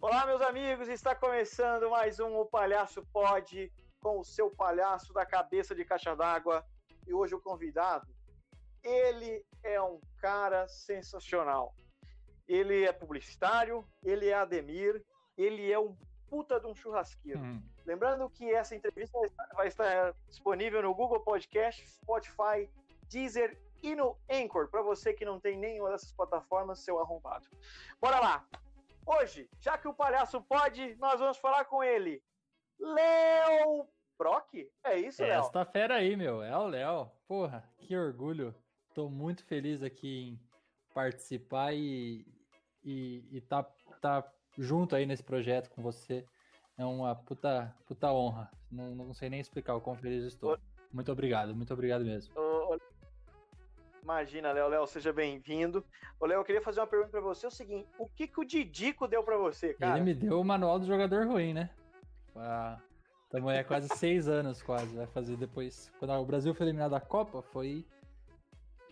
Olá, meus amigos, está começando mais um O Palhaço Pod com o seu palhaço da cabeça de caixa d'água. E hoje o convidado, ele é um cara sensacional. Ele é publicitário, ele é Ademir, ele é um puta de um churrasqueiro. Hum. Lembrando que essa entrevista vai estar, vai estar disponível no Google Podcast, Spotify, Deezer e no Anchor, para você que não tem nenhuma dessas plataformas, seu arrombado. Bora lá! Hoje, já que o palhaço pode, nós vamos falar com ele. Léo Brock? É isso, Léo? esta fera aí, meu. É o Léo. Porra, que orgulho. Tô muito feliz aqui em participar e, e, e tá, tá junto aí nesse projeto com você. É uma puta, puta honra. Não, não sei nem explicar o quão feliz estou. Muito obrigado, muito obrigado mesmo. Imagina, Léo, Léo, seja bem-vindo. Ô, Léo, eu queria fazer uma pergunta pra você. É o seguinte, o que, que o Didico deu pra você, cara? Ele me deu o manual do jogador ruim, né? Ah, Tamo aí há quase seis anos, quase. Vai fazer depois. Quando o Brasil foi eliminado da Copa, foi.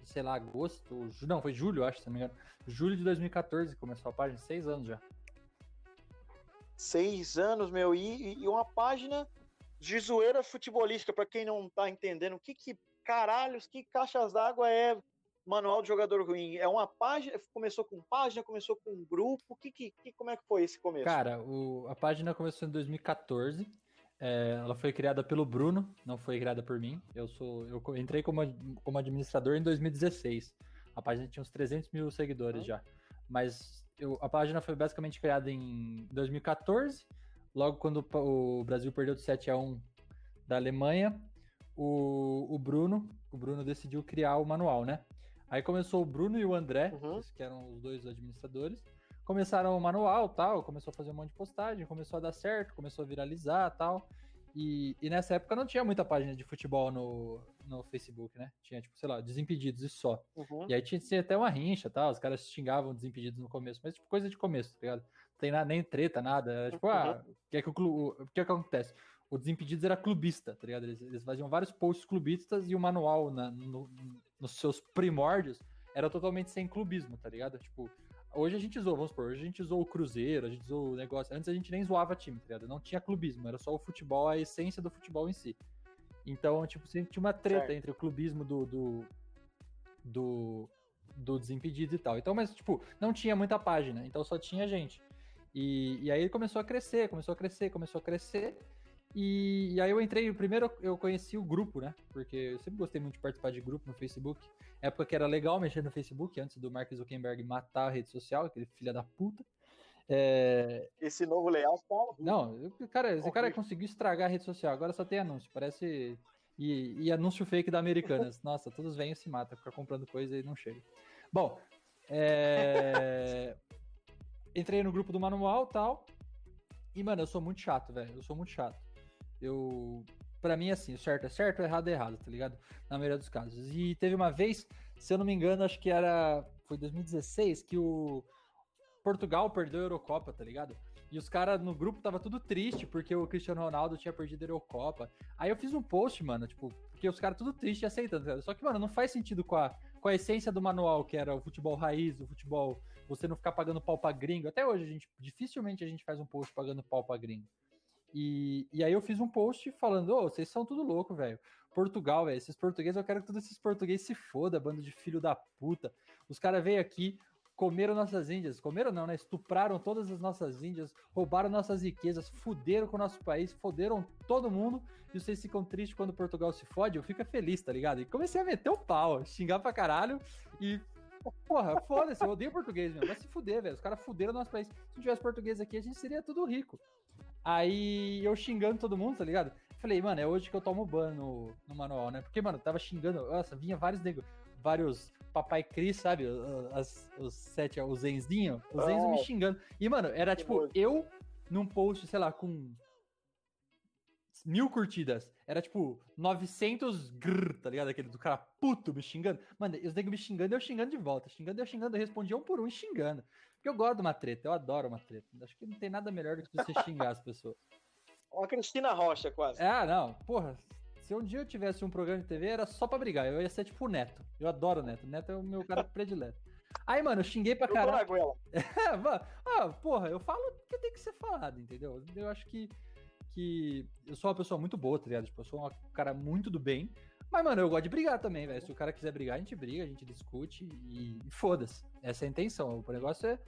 Sei lá, agosto. Não, foi julho, acho, se não me engano. Julho de 2014 começou a página, seis anos já. Seis anos, meu, e, e uma página de zoeira futebolística, pra quem não tá entendendo. O que que caralhos, que caixas d'água é manual de jogador ruim? É uma página, começou com página, começou com grupo, que, que, que, como é que foi esse começo? Cara, o- a página começou em 2014. é, ela foi criada pelo Bruno, não foi criada por mim. Eu sou, eu entrei como, como administrador em 2016. A página tinha uns 300 mil seguidores Uhum. já. Mas eu- a página foi basicamente criada em 2014, logo quando o Brasil perdeu de 7 a 1 da Alemanha. O, o Bruno, o Bruno decidiu criar o manual, né? Aí começou o Bruno e o André, Uhum. que eram os dois administradores começaram o manual tal, começou a fazer um monte de postagem, começou a dar certo, começou a viralizar tal. E, e nessa época não tinha muita página de futebol no, no Facebook, né? Tinha, tipo, sei lá, Desimpedidos e só. Uhum. E aí tinha, tinha até uma rincha tal, os caras xingavam Desimpedidos no começo, mas tipo, coisa de começo, tá ligado? Não tem nada, nem treta, nada. Era tipo, ah, o que é que o, o que é que acontece? O Desimpedidos era clubista, tá ligado? Eles, eles faziam vários posts clubistas e o manual na- no- nos seus primórdios era totalmente sem clubismo, tá ligado? Tipo, hoje a gente zoou, vamos supor, hoje a gente zoou o Cruzeiro, a gente zoou o negócio. Antes a gente nem zoava time, tá ligado? Não tinha clubismo, era só o futebol, a essência do futebol em si. Então, tipo, sempre tinha uma treta Certo. entre o clubismo do, do, do, do Desimpedido e tal. Então, mas, tipo, não tinha muita página, então só tinha gente. E, e aí começou a crescer, começou a crescer, começou a crescer. E, e aí eu entrei, primeiro eu conheci o grupo, né? Porque eu sempre gostei muito de participar de grupo no Facebook. Época que era legal mexer no Facebook, antes do Mark Zuckerberg matar a rede social, aquele filho da puta. É, Esse novo layout tá não, cara, esse cara conseguiu estragar a rede social. Agora só tem anúncio. Parece. E, e anúncio fake da Americanas. Nossa, todos vêm e se matam, fica comprando coisa e não chega. Bom, é... entrei no grupo do manual tal. E, mano, eu sou muito chato, velho. Eu sou muito chato. Eu. Pra mim, assim, o certo é certo, o errado é errado, tá ligado? Na maioria dos casos. E teve uma vez, se eu não me engano, acho que era. Foi 2016, que o Portugal perdeu a Eurocopa, tá ligado? E os caras no grupo tava tudo triste porque o Cristiano Ronaldo tinha perdido a Eurocopa. Aí eu fiz um post, mano, tipo, porque os caras tudo triste aceitando. tá? Só que, mano, não faz sentido com a, com a essência do manual, que era o futebol raiz, o futebol, você não ficar pagando pau pra gringo. Até hoje, a gente, dificilmente a gente faz um post pagando pau pra gringo. E, e aí eu fiz um post falando, ô, vocês são tudo louco, velho. Portugal, velho, esses portugueses, eu quero que todos esses portugueses se foda, bando de filho da puta. Os caras veio aqui, comeram nossas índias, comeram não, né? Estupraram todas as nossas índias, roubaram nossas riquezas, fuderam com o nosso país, fuderam todo mundo, e vocês ficam tristes quando Portugal se fode, eu fico feliz, tá ligado? E comecei a meter o pau, xingar pra caralho, e Porra, foda-se, eu odeio português, meu. Vai se fuder, velho. Os caras fuderam o nosso país. Se não tivesse português aqui, a gente seria tudo rico. Aí eu xingando todo mundo, tá ligado? Falei, mano, é hoje que eu tomo ban no, no manual, né? Porque, mano, tava xingando, nossa, vinha vários nego, vários papai Cris, sabe? As, os sete, os zenzinho, os zenzo me Oh. xingando. E, mano, era tipo, eu num post, sei lá, com mil curtidas. Era tipo 900 grrr, tá ligado? Aquele do cara puto me xingando. Mano, os negros me xingando e eu xingando de volta. Xingando e eu xingando. Eu respondia um por um e xingando. Porque eu gosto de uma treta, eu adoro uma treta. Acho que não tem nada melhor do que você xingar as pessoas. Uma Cristina Rocha, quase. Ah, não. Porra, se um dia eu tivesse um programa de TV, era só pra brigar. Eu ia ser tipo o Neto. Eu adoro o Neto. O Neto é o meu cara predileto. Aí, mano, eu xinguei pra caralho. É, mano, ah, porra, eu falo o que tem que ser falado, entendeu? Eu acho que, que eu sou uma pessoa muito boa, tá ligado? Tipo, eu sou um cara muito do bem. Mas, mano, eu gosto de brigar também, velho. Se o cara quiser brigar, a gente briga, a gente discute e, e foda-se. Essa é a intenção. O negócio é.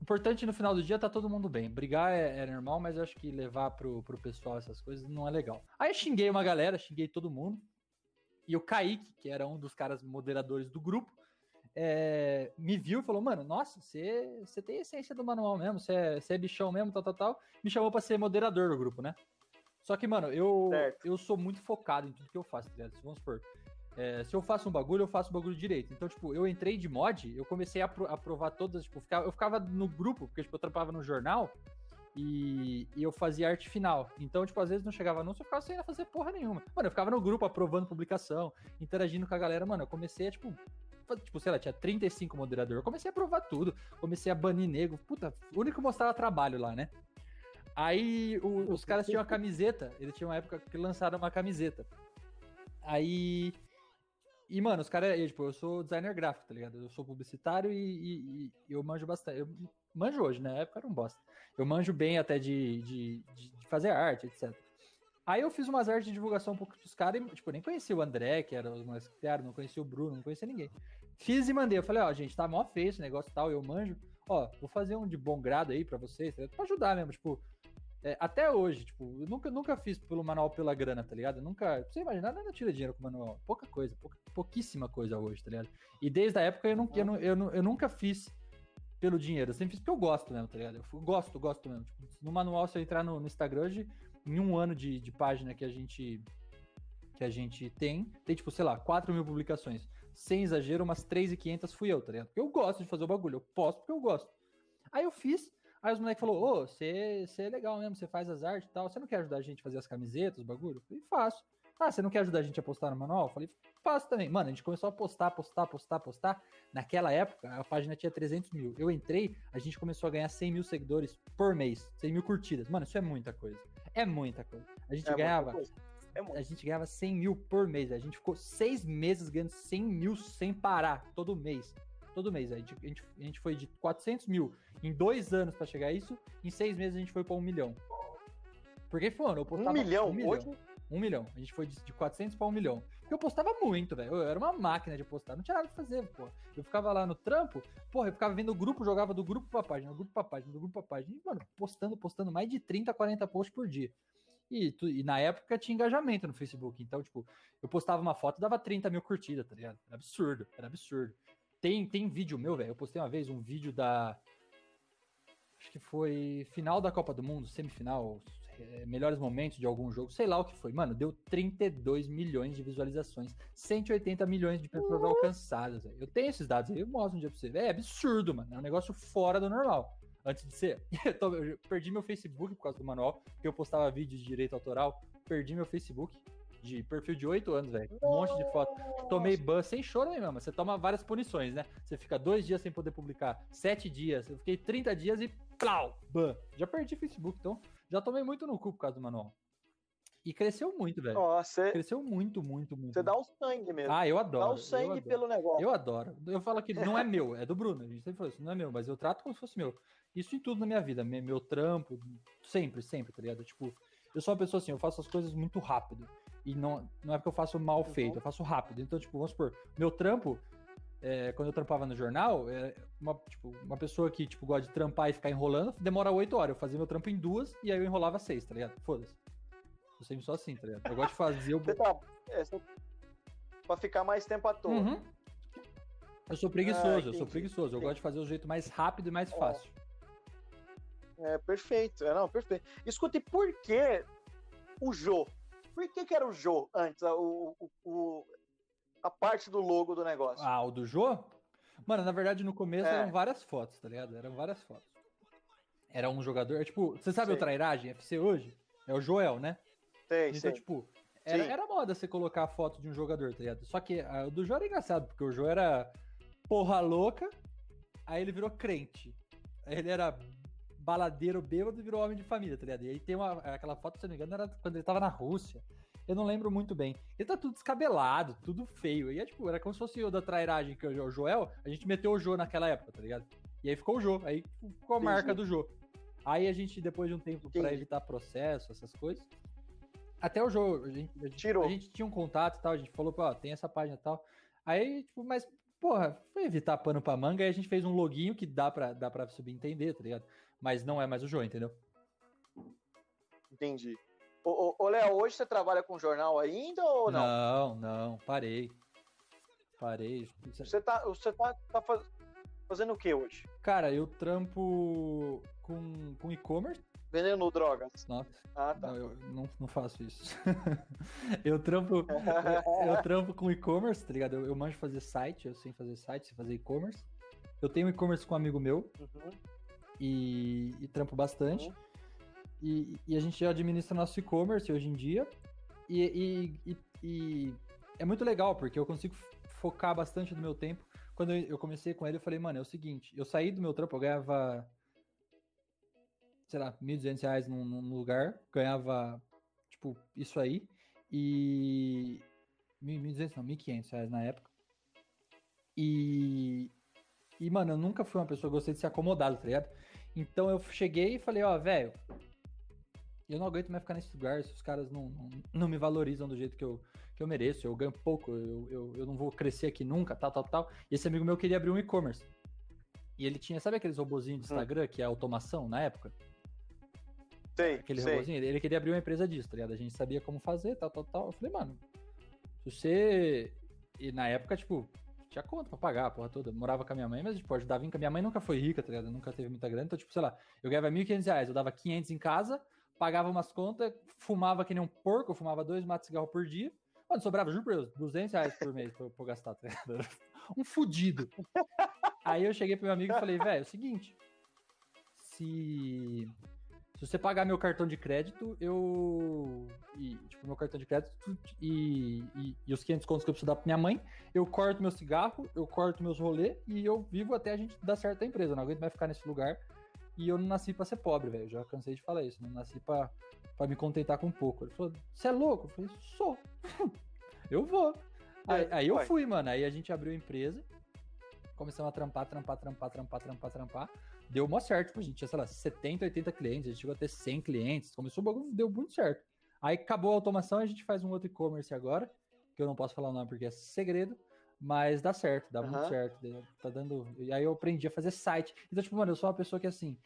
Importante no final do dia tá todo mundo bem. Brigar é, é normal, mas eu acho que levar pro, pro pessoal essas coisas não é legal. Aí eu xinguei uma galera, xinguei todo mundo. E o Kaique, que era um dos caras moderadores do grupo, é, me viu e falou, mano, nossa, você você tem a essência do manual mesmo, você é, você é bichão mesmo, tal, tal, tal. Me chamou pra ser moderador do grupo, né? Só que, mano, eu, Certo. eu sou muito focado em tudo que eu faço, tá ligado? Vamos supor, é, se eu faço um bagulho, eu faço o bagulho direito. Então, tipo, eu entrei de mod, eu comecei a apro- aprovar todas, tipo, ficava- eu ficava no grupo, porque, tipo, eu trampava no jornal e, e eu fazia arte final. Então, tipo, às vezes não chegava anúncio, eu ficava sem fazer porra nenhuma. Mano, eu ficava no grupo aprovando publicação, interagindo com a galera, mano, eu comecei a, tipo, tipo, sei lá, tinha 35 moderadores, eu comecei a aprovar tudo, comecei a banir nego, puta, o único que mostrava trabalho lá, né? Aí o- os caras tinham uma camiseta, eles tinham uma época que lançaram uma camiseta. Aí. E, mano, os caras, tipo, eu sou designer gráfico, tá ligado? Eu sou publicitário e, e- e eu manjo bastante. Eu manjo hoje, né? Na época era um bosta. Eu manjo bem até de, de, de- fazer arte, etc. Aí eu fiz umas artes de divulgação um pouco pros caras e, tipo, nem conhecia o André, que era os mais que criaram, não conhecia o Bruno, não conhecia ninguém. Fiz e mandei. Eu falei, ó, gente, tá mó feio esse negócio e tal, eu manjo. Ó, vou fazer um de bom grado aí pra vocês, tá pra ajudar mesmo, tipo. É, até hoje, tipo, eu nunca, nunca fiz pelo manual pela grana, tá ligado? Eu nunca. Pra você imaginar, nada tira dinheiro com o manual. Pouca coisa, pouca, pouquíssima coisa hoje, tá ligado? E desde a época eu, não, eu, eu, eu nunca fiz pelo dinheiro, eu sempre fiz porque eu gosto mesmo, tá ligado? Eu gosto, gosto mesmo. Tipo, no manual, se eu entrar no, no Instagram hoje, em um ano de, de página que a gente que a gente tem, tem tipo, sei lá, 4 mil publicações. Sem exagero, umas 3.500 fui eu, tá ligado? Porque eu gosto de fazer o bagulho, eu posto porque eu gosto. Aí eu fiz, aí os moleques falaram, ô, você é legal mesmo, você faz as artes e tal, você não quer ajudar a gente a fazer as camisetas, os bagulho? Eu falei, faço. Ah, você não quer ajudar a gente a postar no manual? Eu falei, faço também. Mano, a gente começou a postar, postar, postar, postar. Naquela época, a página tinha 300 mil. Eu entrei, a gente começou a ganhar 100 mil seguidores por mês. 100 mil curtidas. Mano, isso é muita coisa. É muita coisa. A gente É ganhava. É a gente ganhava 100 mil por mês. A gente ficou seis meses ganhando 100 mil sem parar, todo mês. Todo mês. A gente, a gente, a gente foi de 400 mil em dois anos pra chegar a isso. Em seis meses a gente foi pra um milhão. Porque, mano, eu Um postava... milhão? Um milhão. Hoje, Um milhão. A gente foi de, de 400 pra um milhão. Porque eu postava muito, velho. Eu era uma máquina de postar. Não tinha nada pra fazer, pô. Eu ficava lá no trampo, porra, eu ficava vendo o grupo, jogava do grupo pra página, do grupo pra página, do grupo pra página. E, mano, postando, postando mais de 30, 40 posts por dia. E, tu- e na época tinha engajamento no Facebook. Então, tipo, eu postava uma foto e dava 30 mil curtidas, tá ligado? Era absurdo, era absurdo. Tem, tem vídeo meu, velho. Eu postei uma vez um vídeo da. Acho que foi final da Copa do Mundo, semifinal, é, melhores momentos de algum jogo, sei lá o que foi. Mano, deu 32 milhões de visualizações, 180 milhões de pessoas alcançadas. velho. Eu tenho esses dados aí, eu mostro um dia pra você. É absurdo, mano. É um negócio fora do normal. Antes de ser. Eu, tô- eu perdi meu Facebook por causa do manual, porque eu postava vídeo de direito autoral. Perdi meu Facebook de perfil de 8 anos, velho. Um monte de foto. Tomei ban sem choro mas você toma várias punições, né? Você fica dois dias sem poder publicar, sete dias, eu fiquei 30 dias e plau, ban. Já perdi Facebook, então já tomei muito no cu por causa do manual. E cresceu muito, velho. Nossa, Cresceu muito, muito, muito. você dá o sangue mesmo. Ah, eu adoro. dá o sangue pelo negócio. Eu adoro. Eu falo que não é meu, é do Bruno. A gente sempre falou isso, não é meu, mas eu trato como se fosse meu. Isso em tudo na minha vida, me- meu trampo, sempre, sempre, tá ligado? Tipo, eu sou uma pessoa assim, eu faço as coisas muito rápido. E não, não é porque eu faço mal feito, eu faço rápido. Então, tipo, vamos supor, meu trampo, é, quando eu trampava no jornal, é, uma, tipo, uma pessoa que tipo, gosta de trampar e ficar enrolando, demora oito horas. Eu fazia meu trampo em duas e aí eu enrolava seis, tá ligado? Foda-se. Eu sempre sou assim, tá ligado? Eu gosto de fazer o. Tá. É, pra ficar mais tempo à toa. Uhum. Eu sou preguiçoso, Ah, eu sou preguiçoso. Eu gosto de fazer o jeito mais rápido e mais fácil. É, perfeito. É, não, perfeito. Escute, por que o Jô? Por que, que era o Jô antes, a, o, o- a parte do logo do negócio? Ah, o do Jô? Mano, na verdade, no começo É. eram várias fotos, tá ligado? Eram várias fotos. Era um jogador, tipo, você sabe Sei. o Trairagem FC hoje? É o Joel, né? sei, Então, sei. tipo, era, era moda você colocar a foto de um jogador, tá ligado? Só que ah, o do Jô era engraçado, porque o Jô era porra louca, aí ele virou crente. Aí ele era baladeiro bêbado virou homem de família, tá ligado? E aí tem uma, aquela foto, se não me engano, era quando ele tava na Rússia. Eu não lembro muito bem. Ele tá tudo descabelado, tudo feio. E é tipo, era como se fosse o da trairagem que é o Joel, a gente meteu o Jô naquela época, tá ligado? E aí ficou o Jô, aí ficou a marca do Jô. Aí a gente, depois de um tempo, pra Entendi. evitar processo, essas coisas, até o Jô, a gente, a gente- Tirou. a gente tinha um contato e tal, a gente falou, pô, ó, tem essa página e tal. Aí, tipo, mas, porra, foi evitar pano pra manga, aí a gente fez um loginho que dá pra, dá pra subentender, tá ligado? Mas não é mais o Jô, entendeu? Entendi. Ô, ô, ô, Léo, hoje você trabalha com jornal ainda ou não? Não, não, parei. Parei. Você tá, você tá, tá faz- fazendo o que hoje? Cara, eu trampo com, com e-commerce. Vendendo drogas. Nossa, Ah, tá. não, eu não, não faço isso. eu trampo. eu, eu trampo com e-commerce, tá ligado? Eu, eu manjo fazer site, eu sei fazer site, sei fazer e-commerce. Eu tenho e-commerce com um amigo meu Uhum. E, e trampo bastante. Uhum. E, e a gente administra nosso e-commerce hoje em dia. E, e- e- é muito legal, porque eu consigo focar bastante do meu tempo. Quando eu eu comecei com ele, eu falei, mano, é o seguinte, eu saí do meu trampo, eu ganhava, sei lá, 1.200 reais num, num lugar, ganhava, tipo, isso aí, e... 1.200 não, 1.500 reais na época. E... E, mano, eu nunca fui uma pessoa que gostei de ser acomodado, tá ligado? Então eu cheguei e falei, ó, velho, eu não aguento mais ficar nesse lugar se os caras não, não, não me valorizam do jeito que eu, que eu mereço, eu ganho pouco, eu, eu, eu não vou crescer aqui nunca, tal, tal, tal. E esse amigo meu queria abrir um e-commerce. E ele tinha, sabe aqueles robozinhos de Hum. Instagram, que é automação na época? Sei, Aquele sei. robozinho, ele queria abrir uma empresa disso, tá ligado? A gente sabia como fazer, tal, tal, tal. Eu falei, mano, se você. E na época, tipo, tinha conta pra pagar a porra toda. Morava com a minha mãe, mas, tipo, ajudava em. Minha mãe nunca foi rica, tá ligado? Nunca teve muita grana. Então, tipo, sei lá, eu ganhava 1.500 reais, eu dava 500 em casa, pagava umas contas, fumava que nem um porco, eu fumava dois matos de cigarro por dia. Mano, sobrava, juro por Deus, 200 reais por mês pra pra gastar, tá ligado? Um fudido. Aí eu cheguei pro meu amigo e falei, velho, é o seguinte. Se. Se você pagar meu cartão de crédito, eu. E, tipo, meu cartão de crédito e, e, e os 500 contos que eu preciso dar pra minha mãe, eu corto meu cigarro, eu corto meus rolês e eu vivo até a gente dar certo a empresa. Eu não aguento mais ficar nesse lugar. E eu não nasci pra ser pobre, velho. Já cansei de falar isso. Não nasci pra, pra me contentar com pouco. Ele falou: Você é louco? Eu falei: Sou. eu vou. Aí, É, aí eu vai. fui, mano. Aí a gente abriu a empresa. Começamos a trampar, trampar, trampar, trampar, trampar, trampar. Deu mó certo, tipo, a gente tinha, sei lá, 70, 80 clientes, a gente chegou a ter 100 clientes. Começou o bagulho, deu muito certo. Aí acabou a automação, a gente faz um outro e-commerce agora, que eu não posso falar o nome porque é segredo, mas dá certo, dá muito Aham. certo. Tá dando. E aí eu aprendi a fazer site. Então, tipo, mano, eu sou uma pessoa que assim,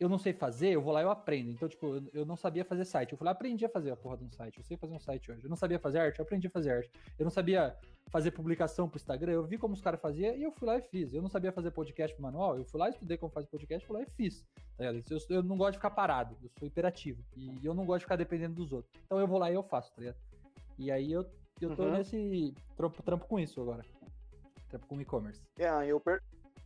eu não sei fazer, eu vou lá e eu aprendo. Então, tipo, eu- eu não sabia fazer site. Eu fui lá, aprendi a fazer a porra de um site. Eu sei fazer um site hoje. Eu não sabia fazer arte, eu aprendi a fazer arte. Eu não sabia fazer publicação pro Instagram, eu vi como os caras faziam e eu fui lá e fiz. Eu não sabia fazer podcast pro manual, eu fui lá, estudei como faz podcast, fui lá e fiz. Tá ligado? Eu, eu não gosto de ficar parado, eu sou hiperativo. E eu não gosto de ficar dependendo dos outros. Então eu vou lá e eu faço, tá ligado? E aí eu, eu tô Uhum. nesse trampo, trampo com isso agora. Trampo com e-commerce. É, eu per...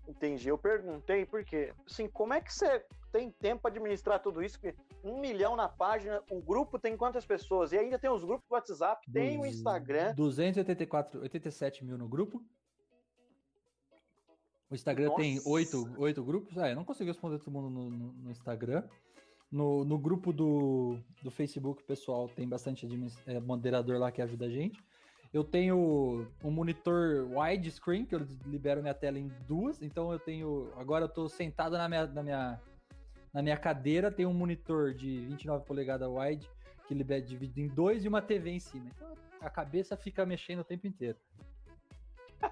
entendi. Eu perguntei porque, assim, como é que você tem tempo pra administrar tudo isso? Porque um milhão na página, o grupo tem quantas pessoas? E ainda tem os grupos do WhatsApp, tem o Instagram. 284, 87 mil no grupo. O Instagram tem Nossa. oito, oito grupos. Ah, eu não consigo responder todo mundo no, no- no Instagram. No, no grupo do, do Facebook, pessoal, tem bastante é, moderador lá que ajuda a gente. Eu tenho um monitor widescreen, que eu libero minha tela em duas. Então eu tenho. Agora eu tô sentado na minha, na minha, na minha cadeira, tem um monitor de 29 polegadas wide, que libera dividido em dois e uma TV em cima. Então a cabeça fica mexendo o tempo inteiro.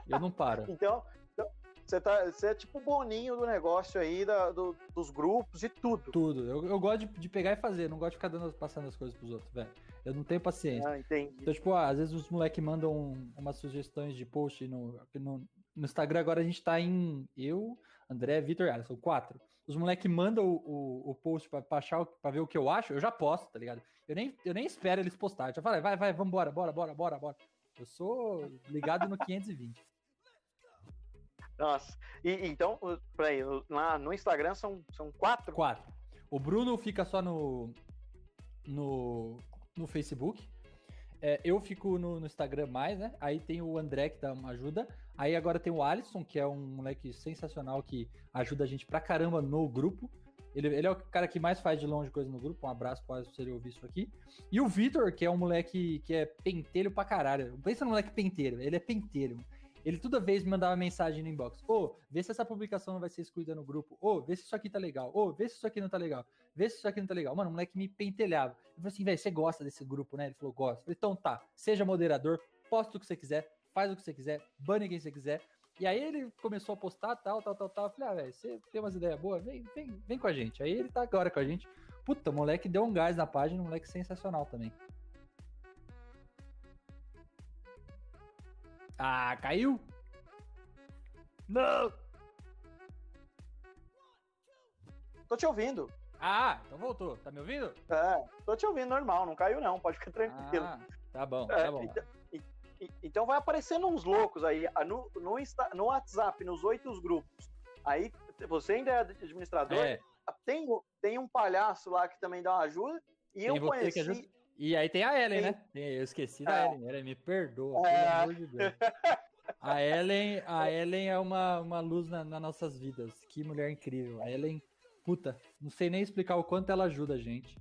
Eu não paro. Então, então, você, tá, você é tipo o boninho do negócio aí, da- do- dos grupos e tudo. Tudo. Eu, eu gosto de, de pegar e fazer, não gosto de ficar dando, passando as coisas pros outros, velho. Eu não tenho paciência. Ah, entendi. Então, tipo, ah, às vezes os moleques mandam umas sugestões de post no, no, no Instagram. Agora a gente tá em eu, André, Vitor e Alisson, quatro. Os moleques mandam o, o, o post pra, pra, achar, pra ver o que eu acho, eu já posto, tá ligado? Eu nem, eu nem espero eles postar. Eu já falo, vai, vai, vambora, bora, bora, bora, bora. Eu sou ligado no 520. Nossa. E, então, peraí, no- lá no Instagram são, são quatro? Quatro. O Bruno fica só no, no, no Facebook. É, eu fico no, no Instagram mais, né? Aí tem o André que dá uma ajuda. Aí agora tem o Alisson, que é um moleque sensacional que ajuda a gente pra caramba no grupo. Ele, ele é o cara que mais faz de longe coisa no grupo. Um abraço para se ele ouvir isso aqui. E o Vitor, que é um moleque que é penteiro pra caralho. Pensa no moleque penteiro, ele é penteiro. Ele toda vez me mandava mensagem no inbox. Ô, vê se essa publicação não vai ser excluída no grupo. Ô, vê se isso aqui tá legal. Ô, vê se isso aqui não tá legal. Vê se isso aqui não tá legal. Mano, o moleque me pentelhava. Eu falei assim, velho, você gosta desse grupo, né? Ele falou, gosto. Eu falei, então tá, seja moderador, posta o que você quiser, faz o que você quiser, bane quem você quiser. E aí ele começou a postar tal, tal, tal, tal. Eu falei, ah, velho, você tem umas ideias boas? Vem, vem, vem com a gente. Aí ele tá agora com a gente. Puta, o moleque deu um gás na página, um moleque sensacional também. Ah, caiu? Não! Tô te ouvindo. Ah, então voltou. Tá me ouvindo? É, tô te ouvindo normal, não caiu não, pode ficar tranquilo. Ah, tá bom, É, tá bom. e- e- então vai aparecendo uns loucos aí ah, no, no, Insta- no WhatsApp, nos oito grupos. Aí você ainda é administrador, É, tem, tem um palhaço lá que também dá uma ajuda. E Tem eu conheci. ajuda? e aí tem a Ellen, Tem- né? Eu esqueci da É. Ellen. Ellen, me perdoa, É. pelo amor de Deus. A Ellen, a Ellen é uma, uma luz na- nas nossas vidas. Que mulher incrível. A Ellen, puta, não sei nem explicar o quanto ela ajuda a gente.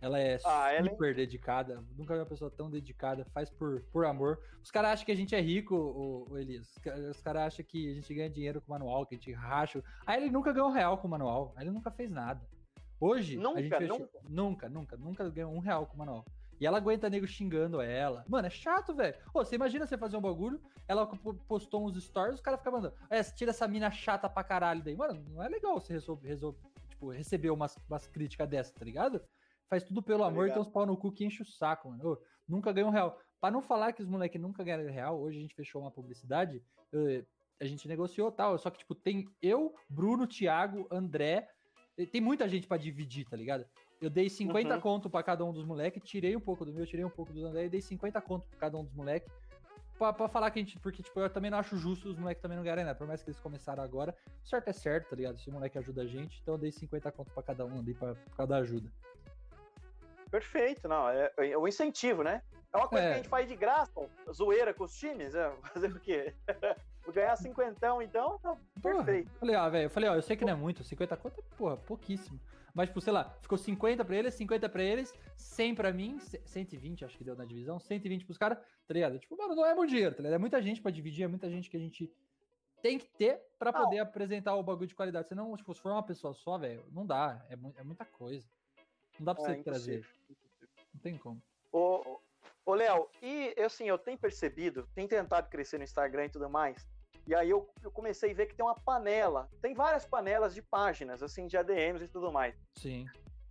Ela é A Ellen- super dedicada. Nunca vi uma pessoa tão dedicada. Faz por, por amor. Os caras acham que a gente é rico, o, o Elias. Os ca- Os caras acham que a gente ganha dinheiro com o manual, que a gente racha. A Ellen nunca ganhou um real com o manual. A Ellen nunca fez nada. Hoje, Nunca, a gente fechou... nunca, nunca, nunca ganhou um real com o manual. E ela aguenta nego xingando ela. Mano, é chato, velho. Ô, você imagina você fazer um bagulho, ela po- postou uns stories, os caras ficam mandando. É, tira essa mina chata pra caralho daí. Mano, não é legal você resolver, resolver tipo, receber umas, umas críticas dessa, tá ligado? Faz tudo pelo Tá amor e tem uns pau no cu que enche o saco, mano. Ô, nunca ganhou um real. Pra não falar que os moleques nunca ganharam real, hoje a gente fechou uma publicidade, eu- a gente negociou tal. Só que, tipo, tem eu, Bruno, Thiago, André. Tem muita gente pra dividir, tá ligado? Eu dei 50 Uhum. conto pra cada um dos moleques, tirei um pouco do meu, tirei um pouco do André e dei 50 conto pra cada um dos moleques. Pra, pra falar que a gente. Porque, tipo, eu também não acho justo os moleques também não ganharem nada. Por mais que eles começaram agora, certo é certo, tá ligado? Se o moleque ajuda a gente, então eu dei 50 conto pra cada um, dei pra, pra cada ajuda. Perfeito, não. É, é um incentivo, né? É uma coisa É. que a gente faz de graça, zoeira com os times. É, fazer o quê? Ganhar cinquentão, então, tá Porra, perfeito. Falei, ó, velho, eu falei, ó, eu sei que não é muito, 50 conto é, porra, pouquíssimo. Mas, tipo, sei lá, ficou 50 pra eles, 50 pra eles, 100 pra mim, c- 120 acho que deu na divisão, 120 pros caras, tá ligado? Tipo, mano, não é muito dinheiro, tá ligado? É muita gente pra dividir, é muita gente que a gente tem que ter pra Não. poder apresentar o bagulho de qualidade. Senão, tipo, se for uma pessoa só, velho, não dá, é, é muita coisa. Não dá pra É você trazer, não tem como. Ô, ô Léo, e assim, eu tenho percebido, tenho tentado crescer no Instagram e tudo mais, e aí eu, eu comecei a ver que tem uma panela, tem várias panelas de páginas, assim, de ADMs e tudo mais. Sim.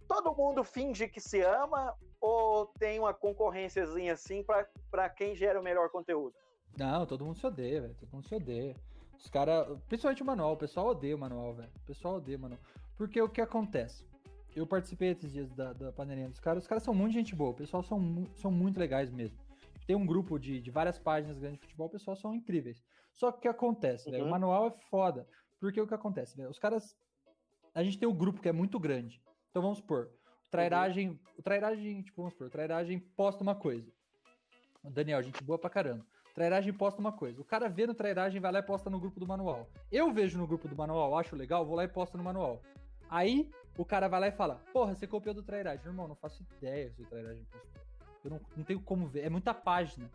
Todo mundo finge que se ama ou tem uma concorrênciazinha assim pra, pra quem gera o melhor conteúdo? Não, todo mundo se odeia, velho. Todo mundo se odeia. Os caras, principalmente o manual, o pessoal odeia o manual, velho. O pessoal odeia o manual. Porque o que acontece? Eu participei esses dias da, da panelinha dos caras, os caras são muito gente boa, o pessoal são, são muito legais mesmo. Tem um grupo de, de várias páginas grandes de futebol, o pessoal são incríveis. Só que o que acontece, velho? O Uhum. manual é foda. Porque o que acontece, velho? Os caras. A gente tem um grupo que é muito grande. Então vamos supor, trairagem. O trairagem, tipo, vamos supor, trairagem posta uma coisa. Daniel, gente boa pra caramba. Trairagem posta uma coisa. O cara vê no trairagem, vai lá e posta no grupo do manual. Eu vejo no grupo do manual, acho legal, vou lá e posto no manual. Aí o cara vai lá e fala: Porra, você copiou do trairagem. Irmão, não faço ideia se o trairagem postou. Eu não, não tenho como ver. É muita página.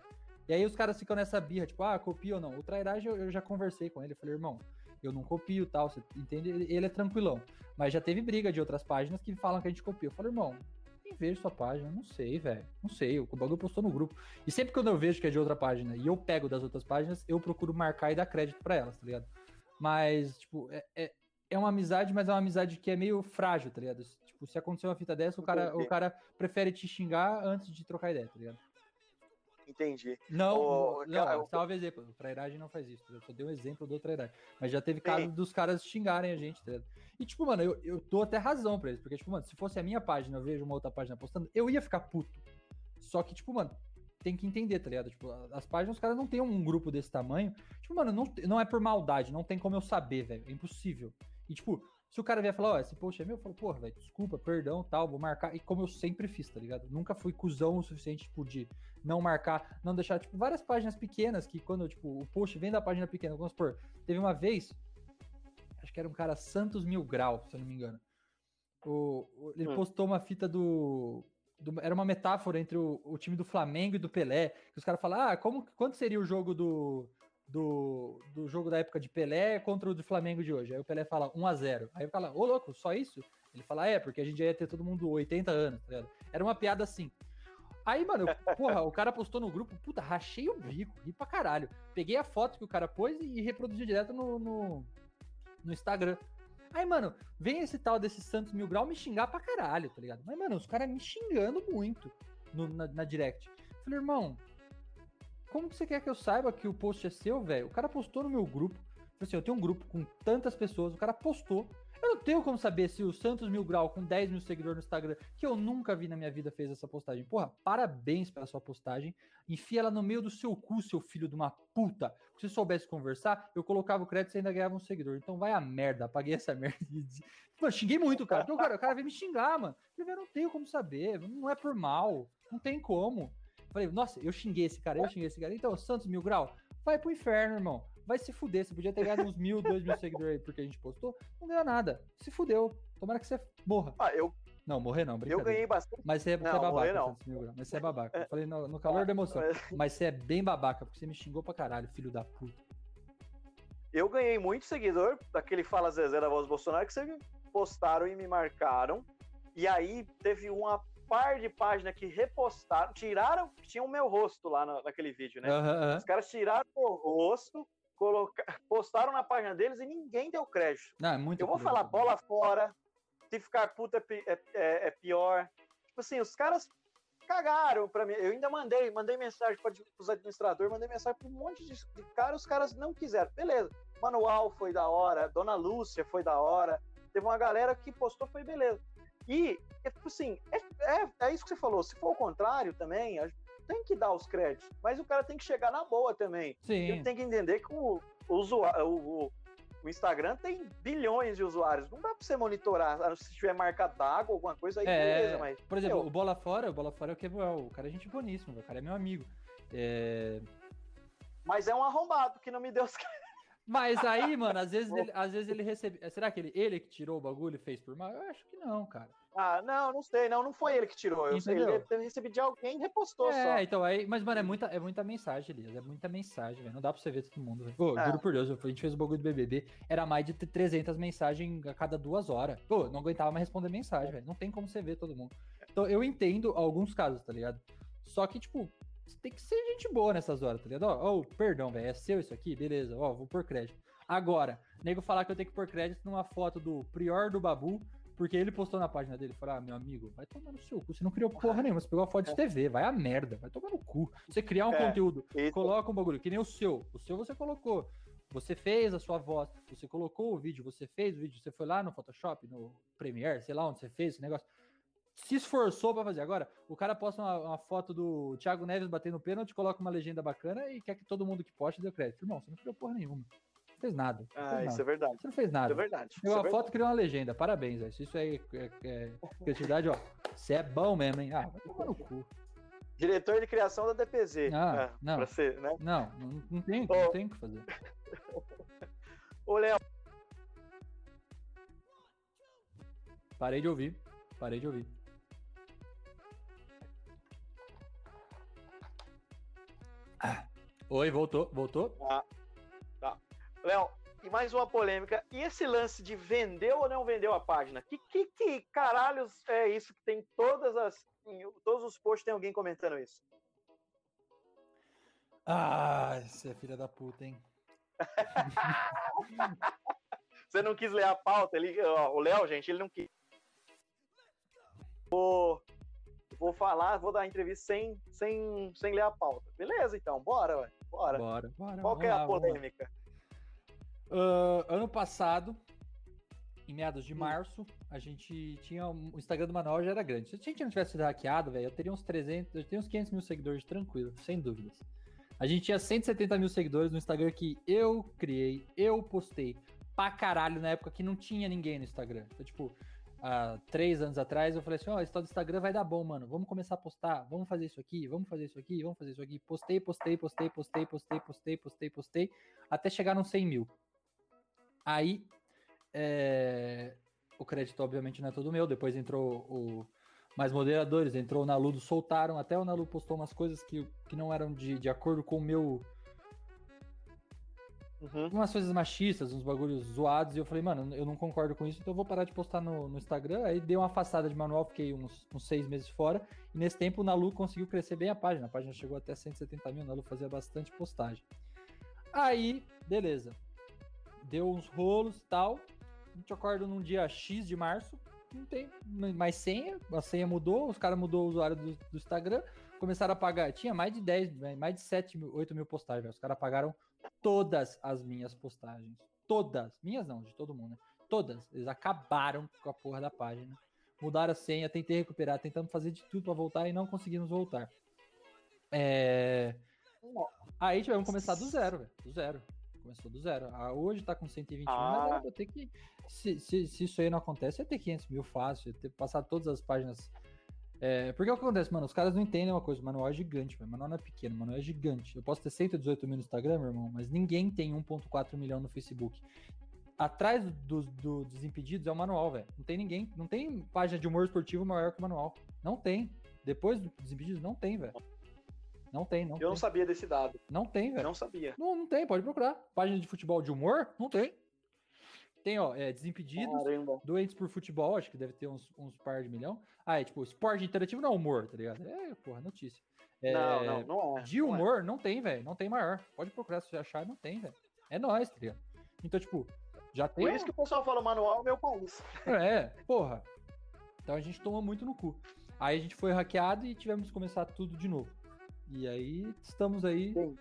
E aí os caras ficam nessa birra, tipo, ah, copia ou não. O trairagem eu, eu já conversei com ele. Eu falei, irmão, eu não copio tal. Você entende? Ele, ele é tranquilão. Mas já teve briga de outras páginas que falam que a gente copia. Eu falei, irmão, nem vejo sua página. Não sei, velho. Não sei. O bagulho postou no grupo. E sempre quando eu vejo que é de outra página e eu pego das outras páginas, eu procuro marcar e dar crédito pra elas, tá ligado? Mas, tipo, é, é, é uma amizade, mas é uma amizade que é meio frágil, tá ligado? Tipo, se acontecer uma fita dessa, o cara, o Entendi. cara prefere te xingar antes de trocar ideia, tá ligado? Entendi. Não, Ô, não, cara, salve exemplo. Trairagem não faz isso. Eu só dei um exemplo do trairagem. Mas já teve caso dos caras xingarem a gente, tá ligado? E, tipo, mano, eu, eu dou até razão pra eles. Porque, tipo, mano, se fosse a minha página, eu vejo uma outra página postando, eu ia ficar puto. Só que, tipo, mano, tem que entender, tá ligado? Tipo, as páginas, os caras não tem um grupo desse tamanho. Tipo, mano, não, não é por maldade, não tem como eu saber, velho. É impossível. E, tipo, se o cara vier falar, ó, esse post é meu, eu falo, porra, velho, desculpa, perdão, tal, vou marcar. E como eu sempre fiz, tá ligado? Nunca fui cuzão o suficiente, tipo, de não marcar, não deixar, tipo, várias páginas pequenas que quando, tipo, o post vem da página pequena, vamos supor, teve uma vez, acho que era um cara Santos Mil Grau, se eu não me engano. O, ele Hum. postou uma fita do, do- Era uma metáfora entre o, o time do Flamengo e do Pelé. Que os caras falam, ah, como, quanto seria o jogo do, do, do jogo da época de Pelé contra o do Flamengo de hoje? Aí o Pelé fala 1x0. Aí o cara, ô louco, só isso? Ele fala, é, porque a gente já ia ter todo mundo 80 anos, tá ligado? Era uma piada assim. Aí, mano, eu- porra, o cara postou no grupo, puta, rachei o bico, ri pra caralho. Peguei a foto que o cara pôs e reproduzi direto no, no, no Instagram. Aí, mano, vem esse tal desse Santos Mil Grau me xingar pra caralho, tá ligado? Mas, mano, os caras me xingando muito no- na, na direct. Falei, irmão, como que você quer que eu saiba que o post é seu, velho? O cara postou no meu grupo. Falei assim, eu tenho um grupo com tantas pessoas, o cara postou. Eu não tenho como saber se o Santos Mil Grau, com 10 mil seguidores no Instagram, que eu nunca vi na minha vida, fez essa postagem. Porra, parabéns pela sua postagem. Enfia ela no meio do seu cu, seu filho de uma puta. Se soubesse conversar, eu colocava o crédito e ainda ganhava um seguidor. Então vai a merda, apaguei essa merda. Mano, xinguei muito, cara. Porque o cara, o cara veio me xingar, mano. Eu não tenho como saber, não é por mal, não tem como. Falei, nossa, eu xinguei esse cara, eu xinguei esse cara. Então, Santos Mil Grau, vai pro inferno, irmão. Vai se fuder. Você podia ter ganhado uns mil, dois mil seguidores aí porque a gente postou. Não ganhou nada. Se fudeu. Tomara que você morra. Ah, eu, Não, morrer não, eu ganhei bastante. Mas você é, você é Não, babaca, não. Santos Mil Grau. Mas você é babaca. Eu falei no, no calor da emoção. Mas você é bem babaca, porque você me xingou pra caralho, filho da puta. Eu ganhei muito seguidor daquele Fala Zezé da Voz Bolsonaro que vocês postaram e me marcaram. E aí teve uma par de páginas que repostaram, tiraram, tinha o meu rosto lá na- naquele vídeo, né? Aham. Os caras tiraram o rosto, coloca... postaram na página deles e ninguém deu crédito. Não, é muito Eu vou falar bola fora, se ficar puta é, é- é- é pior. Tipo assim, os caras cagaram pra mim. Eu ainda mandei, mandei mensagem para os administradores, mandei mensagem para um monte de, de cara, os caras não quiseram. Beleza, Manual foi da hora, Dona Lúcia foi da hora, teve uma galera que postou, foi beleza. E, é tipo assim, é, é, é isso que você falou, se for o contrário também, tem que dar os créditos, mas o cara tem que chegar na boa também. Ele Sim. tem que entender que o, o, usua- o- o- Instagram tem bilhões de usuários. Não dá pra você monitorar. a não ser Se tiver marca d'água, alguma coisa aí, É, beleza, mas. por exemplo, o Bola Fora, o Bola Fora é o Kevuel. O cara é gente boníssima, o cara é meu amigo. É, Mas é um arrombado que não me deu os Mas aí, mano, às vezes ele, às vezes ele recebe. Será que ele, ele que tirou o bagulho e fez por mal? Eu acho que não, cara. Ah, não, não sei. Não, não foi ele que tirou. Eu sei, ele deve recebido de alguém e repostou é, só. então aí. Mas, mano, é muita, é muita mensagem, Elias. É muita mensagem, velho. Não dá pra você ver todo mundo, velho. Pô, É. juro por Deus, a gente fez o bagulho do BBB. Era mais de 300 mensagens a cada duas horas. Pô, não aguentava mais responder mensagem, velho. Não tem como você ver todo mundo. Então eu entendo alguns casos, tá ligado? Só que, tipo, você tem que ser gente boa nessas horas, tá ligado? Ó, ó, perdão, velho. É seu isso aqui? Beleza. Ó, vou pôr crédito. Agora, nego falar que eu tenho que pôr crédito numa foto do Prior do Babu, porque ele postou na página dele. Falar, ah, meu amigo, vai tomar no seu cu. Você não criou porra nenhuma, você pegou a foto de TV, vai a merda, vai tomar no cu. Você criar um É. conteúdo, Isso. coloca um bagulho, que nem o seu. O seu você colocou. Você fez a sua voz, você colocou o vídeo, você fez o vídeo, você foi lá no Photoshop, no Premiere, sei lá onde você fez esse negócio. Se esforçou pra fazer. Agora, o cara posta uma, uma foto do Thiago Neves batendo pênalti, coloca uma legenda bacana e quer que todo mundo que poste dê crédito. Irmão, você não criou porra nenhuma. Fez nada. Ah, fez isso nada. é verdade. Você não fez Isso nada. é verdade. Isso é verdade. foto criou uma legenda. Parabéns, velho. Isso aí é, é, criatividade, ó. Você é bom mesmo, hein? Ah, vai tomar no cu. Diretor de criação da DPZ. Ah, é, não. Pra ser, né? Não, não, não tem, Ô. não tem o que fazer. Ô, Léo, Parei de ouvir. Parei de ouvir. Ah. Oi, voltou, voltou? Léo, e mais uma polêmica. E esse lance de vendeu ou não vendeu a página? Que, que, que caralhos é isso que tem todas as. Em todos os posts tem alguém comentando isso? Ah, você é filha da puta, hein? Você não quis ler a pauta? Ele, ó, o Léo, gente, ele não quis. Vou, vou falar, vou dar a entrevista sem, sem, sem ler a pauta. Beleza, então, bora, ué, bora. Bora, bora. Qual é a lá. Ah, ano passado, em meados Hum. de março, a gente tinha. um- O Instagram do Manual já era grande. Se a gente não tivesse sido hackeado, velho, eu teria uns 300, eu teria uns 500 mil seguidores tranquilo, sem dúvidas. A gente tinha 170 mil seguidores no Instagram que eu criei, eu postei pra caralho na época que não tinha ninguém no Instagram. Então, tipo, há três anos atrás eu falei assim: ó, esse tal do Instagram vai dar bom, mano. Vamos começar a postar, vamos fazer isso aqui, vamos fazer isso aqui, vamos fazer isso aqui. Postei, postei, postei, postei, postei, postei, postei, postei, até chegar nos 100 mil. Aí, é, o crédito, obviamente, não é todo meu. Depois entrou o mais moderadores, entrou o Naludo, soltaram. Até o Naludo postou umas coisas que, que não eram de, de acordo com o meu. Uhum. Umas coisas machistas, uns bagulhos zoados. E eu falei, mano, eu não concordo com isso, então eu vou parar de postar no, no Instagram. Aí dei uma afastada de manual, fiquei uns, uns seis meses fora. E nesse tempo o Nalu conseguiu crescer bem a página. A página chegou até 170 mil, o Nalu fazia bastante postagem. Aí, beleza. Deu uns rolos e tal. A gente acorda num dia X de março. Não tem mais senha. A senha mudou. Os caras mudou o usuário do, do Instagram. Começaram a pagar. Tinha mais de 10, mais de 7 mil, 8 mil postagens. Os caras pagaram todas as minhas postagens. Todas. Minhas não, de todo mundo, né? Todas. Eles acabaram com a porra da página. Mudaram a senha, tentei recuperar, tentamos fazer de tudo pra voltar e não conseguimos voltar. É... Aí tivemos que começar do zero, velho. Do zero. Começou do zero. Ah, hoje tá com 120 mil, mas Ah. era pra ter que. Se, se, se isso aí não acontece, ia ter 500 mil fácil, ia ter passado todas as páginas. É, porque é o que acontece, mano? Os caras não entendem uma coisa. O manual é gigante, velho. O manual não é pequeno, o manual é gigante. Eu posso ter 118 mil no Instagram, meu irmão, mas ninguém tem 1,4 milhão no Facebook. Atrás do, do, dos impedidos é o manual, velho. Não tem ninguém. Não tem página de humor esportivo maior que o manual. Não tem. Depois do- dos impedidos, não tem, velho. Não tem, não Eu tem. não sabia desse dado. Não tem, velho. Não sabia. Não, não tem, pode procurar. Página de futebol de humor? Não tem. Tem, ó, é, Desimpedidos, Caramba. Doentes por Futebol, acho que deve ter uns, uns par de milhão. Ah, é tipo, esporte interativo não é humor, tá ligado? É, porra, notícia. É, Não, não, não é. De não é. humor, não tem, velho. Não tem maior. Pode procurar se você achar, não tem, velho. É nóis, tá ligado? Então, tipo, já tem. Por isso que o pessoal fala manual é meu país. É, porra. Então a gente tomou muito no cu. Aí a gente foi hackeado e tivemos que começar tudo de novo. E aí estamos aí Sim.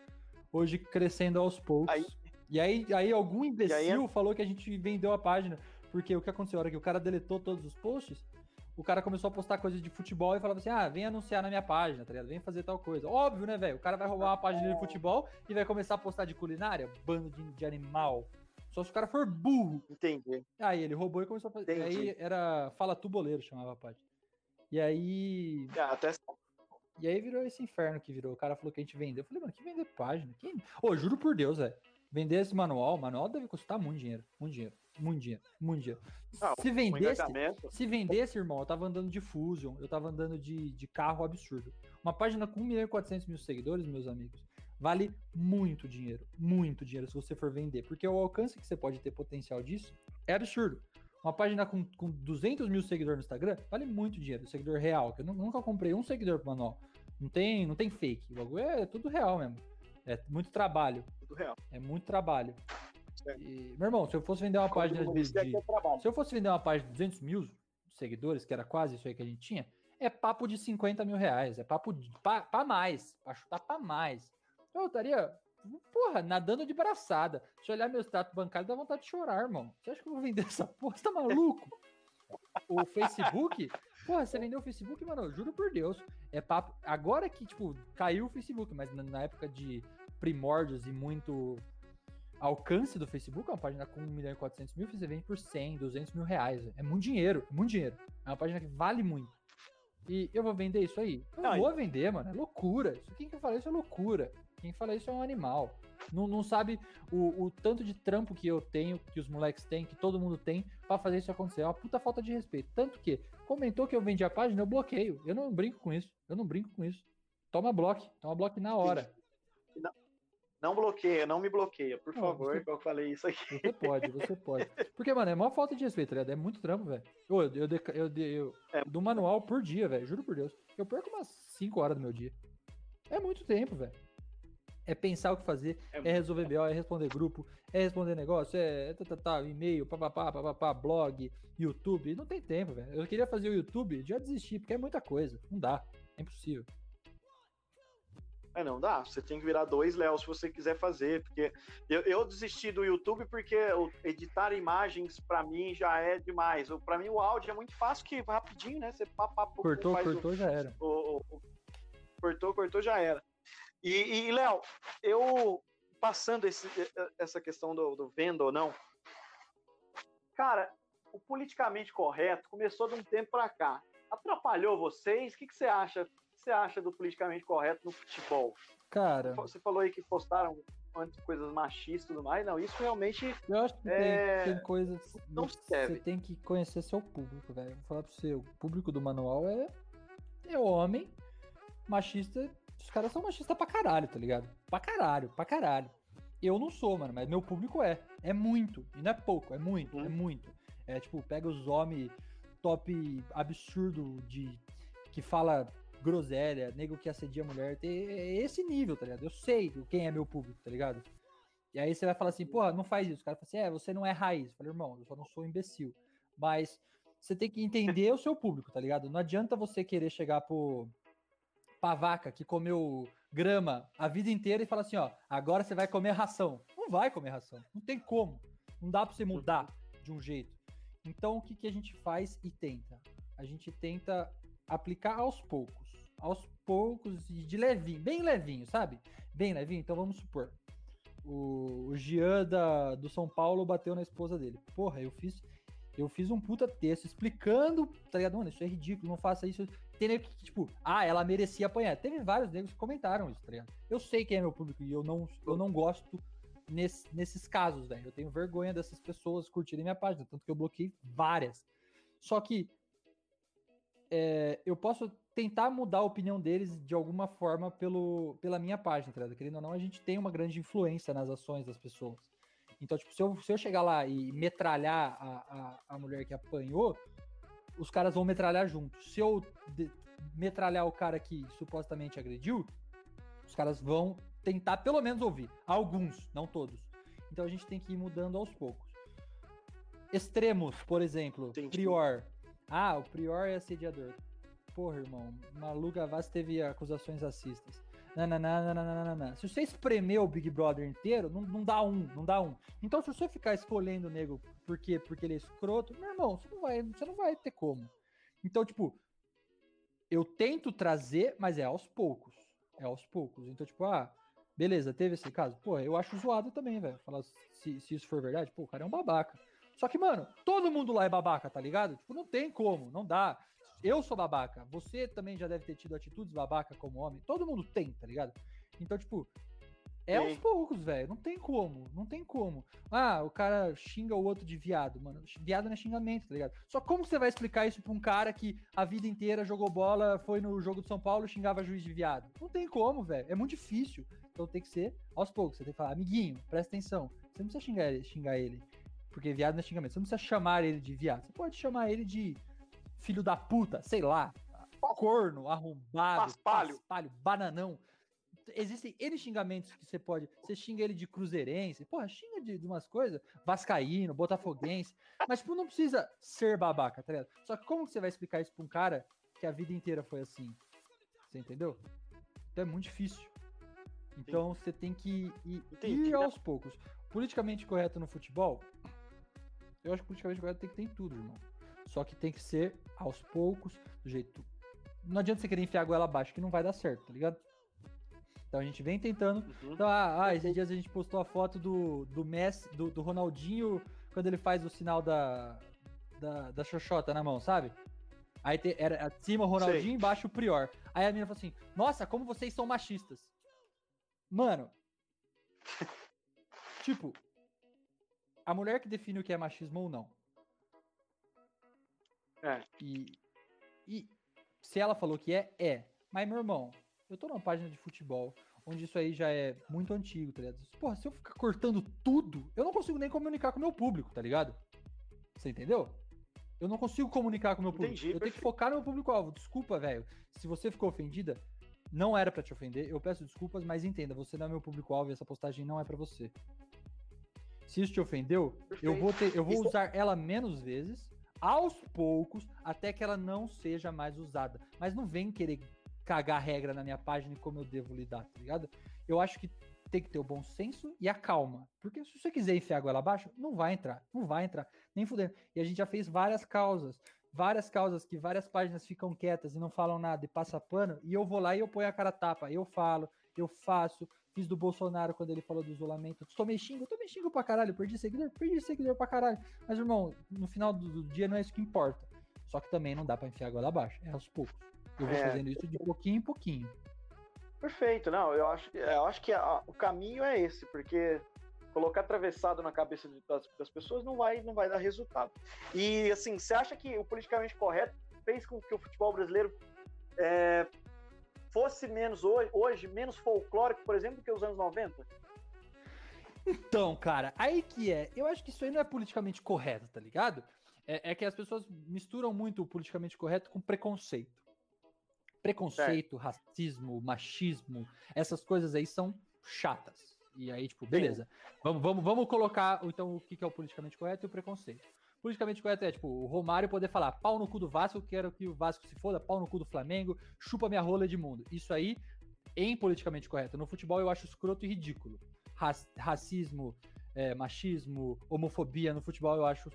hoje crescendo aos poucos. Aí- E aí, aí algum imbecil aí- falou que a gente vendeu a página. Porque o que aconteceu? A hora que o cara deletou todos os posts, o cara começou a postar coisas de futebol e falava assim: ah, vem anunciar na minha página, tá ligado? Vem fazer tal coisa. Óbvio, né, velho? O cara vai roubar uma página de futebol e vai começar a postar de culinária? Bando de, de animal. Só se o cara for burro. Entendi. Aí ele roubou e começou a fazer. Entendi. Aí era Fala Tu Boleiro, chamava a página. E aí. Ah, até E aí virou esse inferno que virou. O cara falou que a gente vendeu. Eu falei, mano, que vender página? Quem... Ô, juro por Deus, velho. Vender esse manual, o manual deve custar muito dinheiro. Muito dinheiro. Muito dinheiro. Muito dinheiro. Ah, Se vendesse. engajamento. Se vendesse, irmão, eu tava andando de Fusion, eu tava andando de, de carro absurdo. Uma página com 1 milhão e 400 mil seguidores, meus amigos, vale muito dinheiro. Muito dinheiro se você for vender. Porque o alcance que você pode ter potencial disso é absurdo. Uma página com, com 200 mil seguidores no Instagram vale muito dinheiro. Seguidor real, que eu nu- nunca comprei um seguidor pro manual. Não tem, não tem fake. O bagulho é tudo real mesmo. É muito trabalho. Tudo real. É muito trabalho. E, meu irmão, se eu fosse vender uma Como página de, de- é se eu fosse vender uma página de 200 mil seguidores, que era quase isso aí que a gente tinha, é papo de 50 mil reais. É papo de, pra, pra mais. Pra chutar pra mais. Eu estaria, porra, nadando de braçada. Se eu olhar meu status bancário, dá vontade de chorar, irmão. Você acha que eu vou vender essa porra? Você tá maluco? o Facebook, porra, você vendeu o Facebook, mano, eu juro por Deus. É papo. Agora que, tipo, caiu o Facebook, mas na, época de primórdios e muito alcance do Facebook, é uma página com 1 milhão e 400 mil, você vende por 100, 200 mil reais. É muito dinheiro, é muito dinheiro. É uma página que vale muito. E eu vou vender isso aí? Eu não vou vender, mano. É loucura. Isso, quem que fala isso é loucura. Quem fala isso é um animal. Não, não sabe o, o tanto de trampo que eu tenho, que os moleques têm, que todo mundo tem, pra fazer isso acontecer. É uma puta falta de respeito. Tanto que comentou que eu vendi a página, eu bloqueio. Eu não brinco com isso. Eu não brinco com isso. Toma bloco. Toma bloco na hora. Não bloqueia, não me bloqueia, por Não, favor, você- eu falei isso aqui. Você pode, você pode. Porque, mano, é maior falta de respeito, tá ligado? É muito trampo, velho. Eu, eu, eu, eu- É. do manual por dia, velho. Juro por Deus. Eu perco umas 5 horas do meu dia. É muito tempo, velho. É pensar o que fazer, É é, resolver BO, é responder grupo, é responder negócio, é tá, tá, tá, e-mail, papapá, papapá, blog, YouTube. Não tem tempo, velho. Eu queria fazer o YouTube, já desisti, porque é muita coisa. Não dá. É impossível. É, não dá. Você tem que virar dois Léo se você quiser fazer. Porque eu, eu desisti do YouTube porque editar imagens pra mim já é demais. Pra mim o áudio é muito fácil, que rapidinho, né? Você pá, pá, pum, Cortou, faz o- cortou, já era. o, o- o- cortou, cortou, já era. E, e, Léo, eu passando esse- essa questão do, do venda ou não, cara, o politicamente correto começou de um tempo pra cá. Atrapalhou vocês? O que, que você acha? O que você acha do politicamente correto no futebol? Cara, Você falou aí que postaram coisas machistas e tudo mais. Não, isso realmente Eu acho que É, tem, tem coisas. não você serve. tem que conhecer seu público, velho. Vou falar pra você, o público do manual é, é homem, machista. Os caras são machistas pra caralho, tá ligado? Pra caralho, pra caralho. Eu não sou, mano, mas meu público é. É muito. E não é pouco, é muito, Uhum. é muito. É tipo, pega os homens top absurdo de. que fala groselha, nego que assedia mulher. tem- É esse nível, tá ligado? Eu sei quem é meu público, tá ligado? E aí você vai falar assim, porra, não faz isso. O cara fala assim, é, você não é raiz. Eu falei, irmão, eu só não sou imbecil. Mas você tem que entender o seu público, tá ligado? Não adianta você querer chegar pro pra vaca que comeu grama a vida inteira e falar assim, ó, agora você vai comer ração. Não vai comer ração. Não tem como. Não dá pra você mudar de um jeito. Então o que, que a gente faz e tenta? A gente tenta aplicar aos poucos. Aos poucos e de levinho, bem levinho, sabe? Bem levinho. Então vamos supor. O, o Gian da, do São Paulo bateu na esposa dele. Porra, eu fiz. Eu fiz um puta texto explicando, tá ligado? Mano, isso é ridículo, não faça isso. Tem que, tipo, ah, ela merecia apanhar. Teve vários negros que comentaram isso, tá ligado? Eu sei quem é meu público e eu não, eu não gosto nesse- nesses casos, velho. Eu tenho vergonha dessas pessoas curtirem minha página, tanto que eu bloqueei várias. Só que é, eu posso tentar mudar a opinião deles de alguma forma pelo, pela minha página, tá ligado? Querendo ou não, a gente tem uma grande influência nas ações das pessoas. Então, tipo, se eu, se eu chegar lá e metralhar a, a, a mulher que apanhou, os caras vão metralhar junto. Se eu metralhar o cara que supostamente agrediu, os caras vão tentar pelo menos ouvir. Alguns, não todos. Então a gente tem que ir mudando aos poucos. Extremos, por exemplo, Entendi. Prior. Ah, o Prior é assediador. Porra, irmão, Malu Gavassi teve acusações racistas. Nananana. Se você espremer o Big Brother inteiro, não, não dá um, não dá um. Então, se você ficar escolhendo o nego por quê? Porque ele é escroto, meu irmão, você não vai, você não vai ter como. Então, tipo, eu tento trazer, mas é aos poucos. É aos poucos. Então, tipo, ah, beleza, teve esse caso. Pô, eu acho zoado também, velho. Falar se, se isso for verdade, pô, o cara é um babaca. Só que, mano, todo mundo lá é babaca, tá ligado? Tipo, não tem como, não dá. Eu sou babaca. Você também já deve ter tido atitudes babaca como homem. Todo mundo tem, tá ligado? Então, tipo, é aos Sim. poucos, velho. Não tem como, não tem como. Ah, o cara xinga o outro de viado, mano. Viado não é xingamento, tá ligado? Só como você vai explicar isso pra um cara que a vida inteira jogou bola, foi no jogo de São Paulo xingava juiz de viado? Não tem como, velho. É muito difícil. Então tem que ser aos poucos. Você tem que falar, amiguinho, presta atenção. Você não precisa xingar ele, xingar ele. Porque viado não é xingamento. Você não precisa chamar ele de viado. Você pode chamar ele de filho da puta, sei lá. Corno, arrombado, Paspalho. paspalho bananão. Existem N xingamentos que você pode. Você xinga ele de cruzeirense, porra, xinga de, de umas coisas, vascaíno, botafoguense. Mas, tipo, não precisa ser babaca, tá ligado? Só que como que você vai explicar isso pra um cara que a vida inteira foi assim? Você entendeu? Então é muito difícil. Então você tem que ir, Entendi, ir né? aos poucos. Politicamente correto no futebol, eu acho que politicamente correto tem que ter em tudo, irmão. Só que tem que ser aos poucos, do jeito. Não adianta você querer enfiar a goela abaixo, que não vai dar certo, tá ligado? Então a gente vem tentando. Uhum. Então, ah, ah, esses dias a gente postou a foto do, do Messi, do, do Ronaldinho, quando ele faz o sinal da, da, da xoxota na mão, sabe? Aí te- era acima o Ronaldinho, Sei. embaixo o Prior. Aí a menina falou assim: Nossa, como vocês são machistas. Mano. tipo, a mulher que define o que é machismo ou não. É. E, e se ela falou que é, é. Mas, meu irmão, eu tô numa página de futebol onde isso aí já é muito antigo, tá ligado? Porra, se eu ficar cortando tudo, eu não consigo nem comunicar com o meu público, tá ligado? Você entendeu? Eu não consigo comunicar com o meu público. Entendi, eu tenho que perfeito. focar no meu público-alvo. Desculpa, velho. Se você ficou ofendida, não era pra te ofender. Eu peço desculpas, mas entenda, você não é meu público-alvo e essa postagem não é pra você. Se isso te ofendeu, eu Perfeito. vou ter, eu vou Isso- usar ela menos vezes, aos poucos, até que ela não seja mais usada. Mas não vem querer cagar regra na minha página e como eu devo lidar, tá ligado? Eu acho que tem que ter o bom senso e a calma. Porque se você quiser enfiar a goela abaixo, não vai entrar. Não vai entrar. Nem fudendo. E a gente já fez várias causas. Várias causas que várias páginas ficam quietas e não falam nada e passa pano. E eu vou lá e eu ponho a cara tapa. Eu falo, eu faço. Fiz do Bolsonaro quando ele falou do isolamento. Tomei xingo, tomei xingo pra caralho. Perdi seguidor, perdi seguidor pra caralho. Mas, irmão, no final do, do dia não é isso que importa. Só que também não dá pra enfiar a goela abaixo. É aos poucos. Eu vou É. fazendo isso de pouquinho em pouquinho. Perfeito, não, eu acho, eu acho que a- o caminho é esse, porque colocar atravessado na cabeça de- das, das pessoas não vai, não vai dar resultado. E assim, você acha que o politicamente correto fez com que o futebol brasileiro é, fosse menos hoje, hoje, menos folclórico, por exemplo, do que os anos 90? Então, cara, aí que é. Eu acho que isso aí não é politicamente correto, tá ligado? É, é que as pessoas misturam muito o politicamente correto com preconceito. Preconceito, racismo, machismo, essas coisas aí são chatas. E aí, tipo, beleza. Vamos, vamos, vamos colocar então o que é o politicamente correto e o preconceito. Politicamente correto é, tipo, o Romário poder falar pau no cu do Vasco, quero que o Vasco se foda, pau no cu do Flamengo, chupa minha rola de mundo. Isso aí, em politicamente correto. No futebol eu acho escroto e ridículo. Rac- racismo, é, machismo, homofobia no futebol eu acho,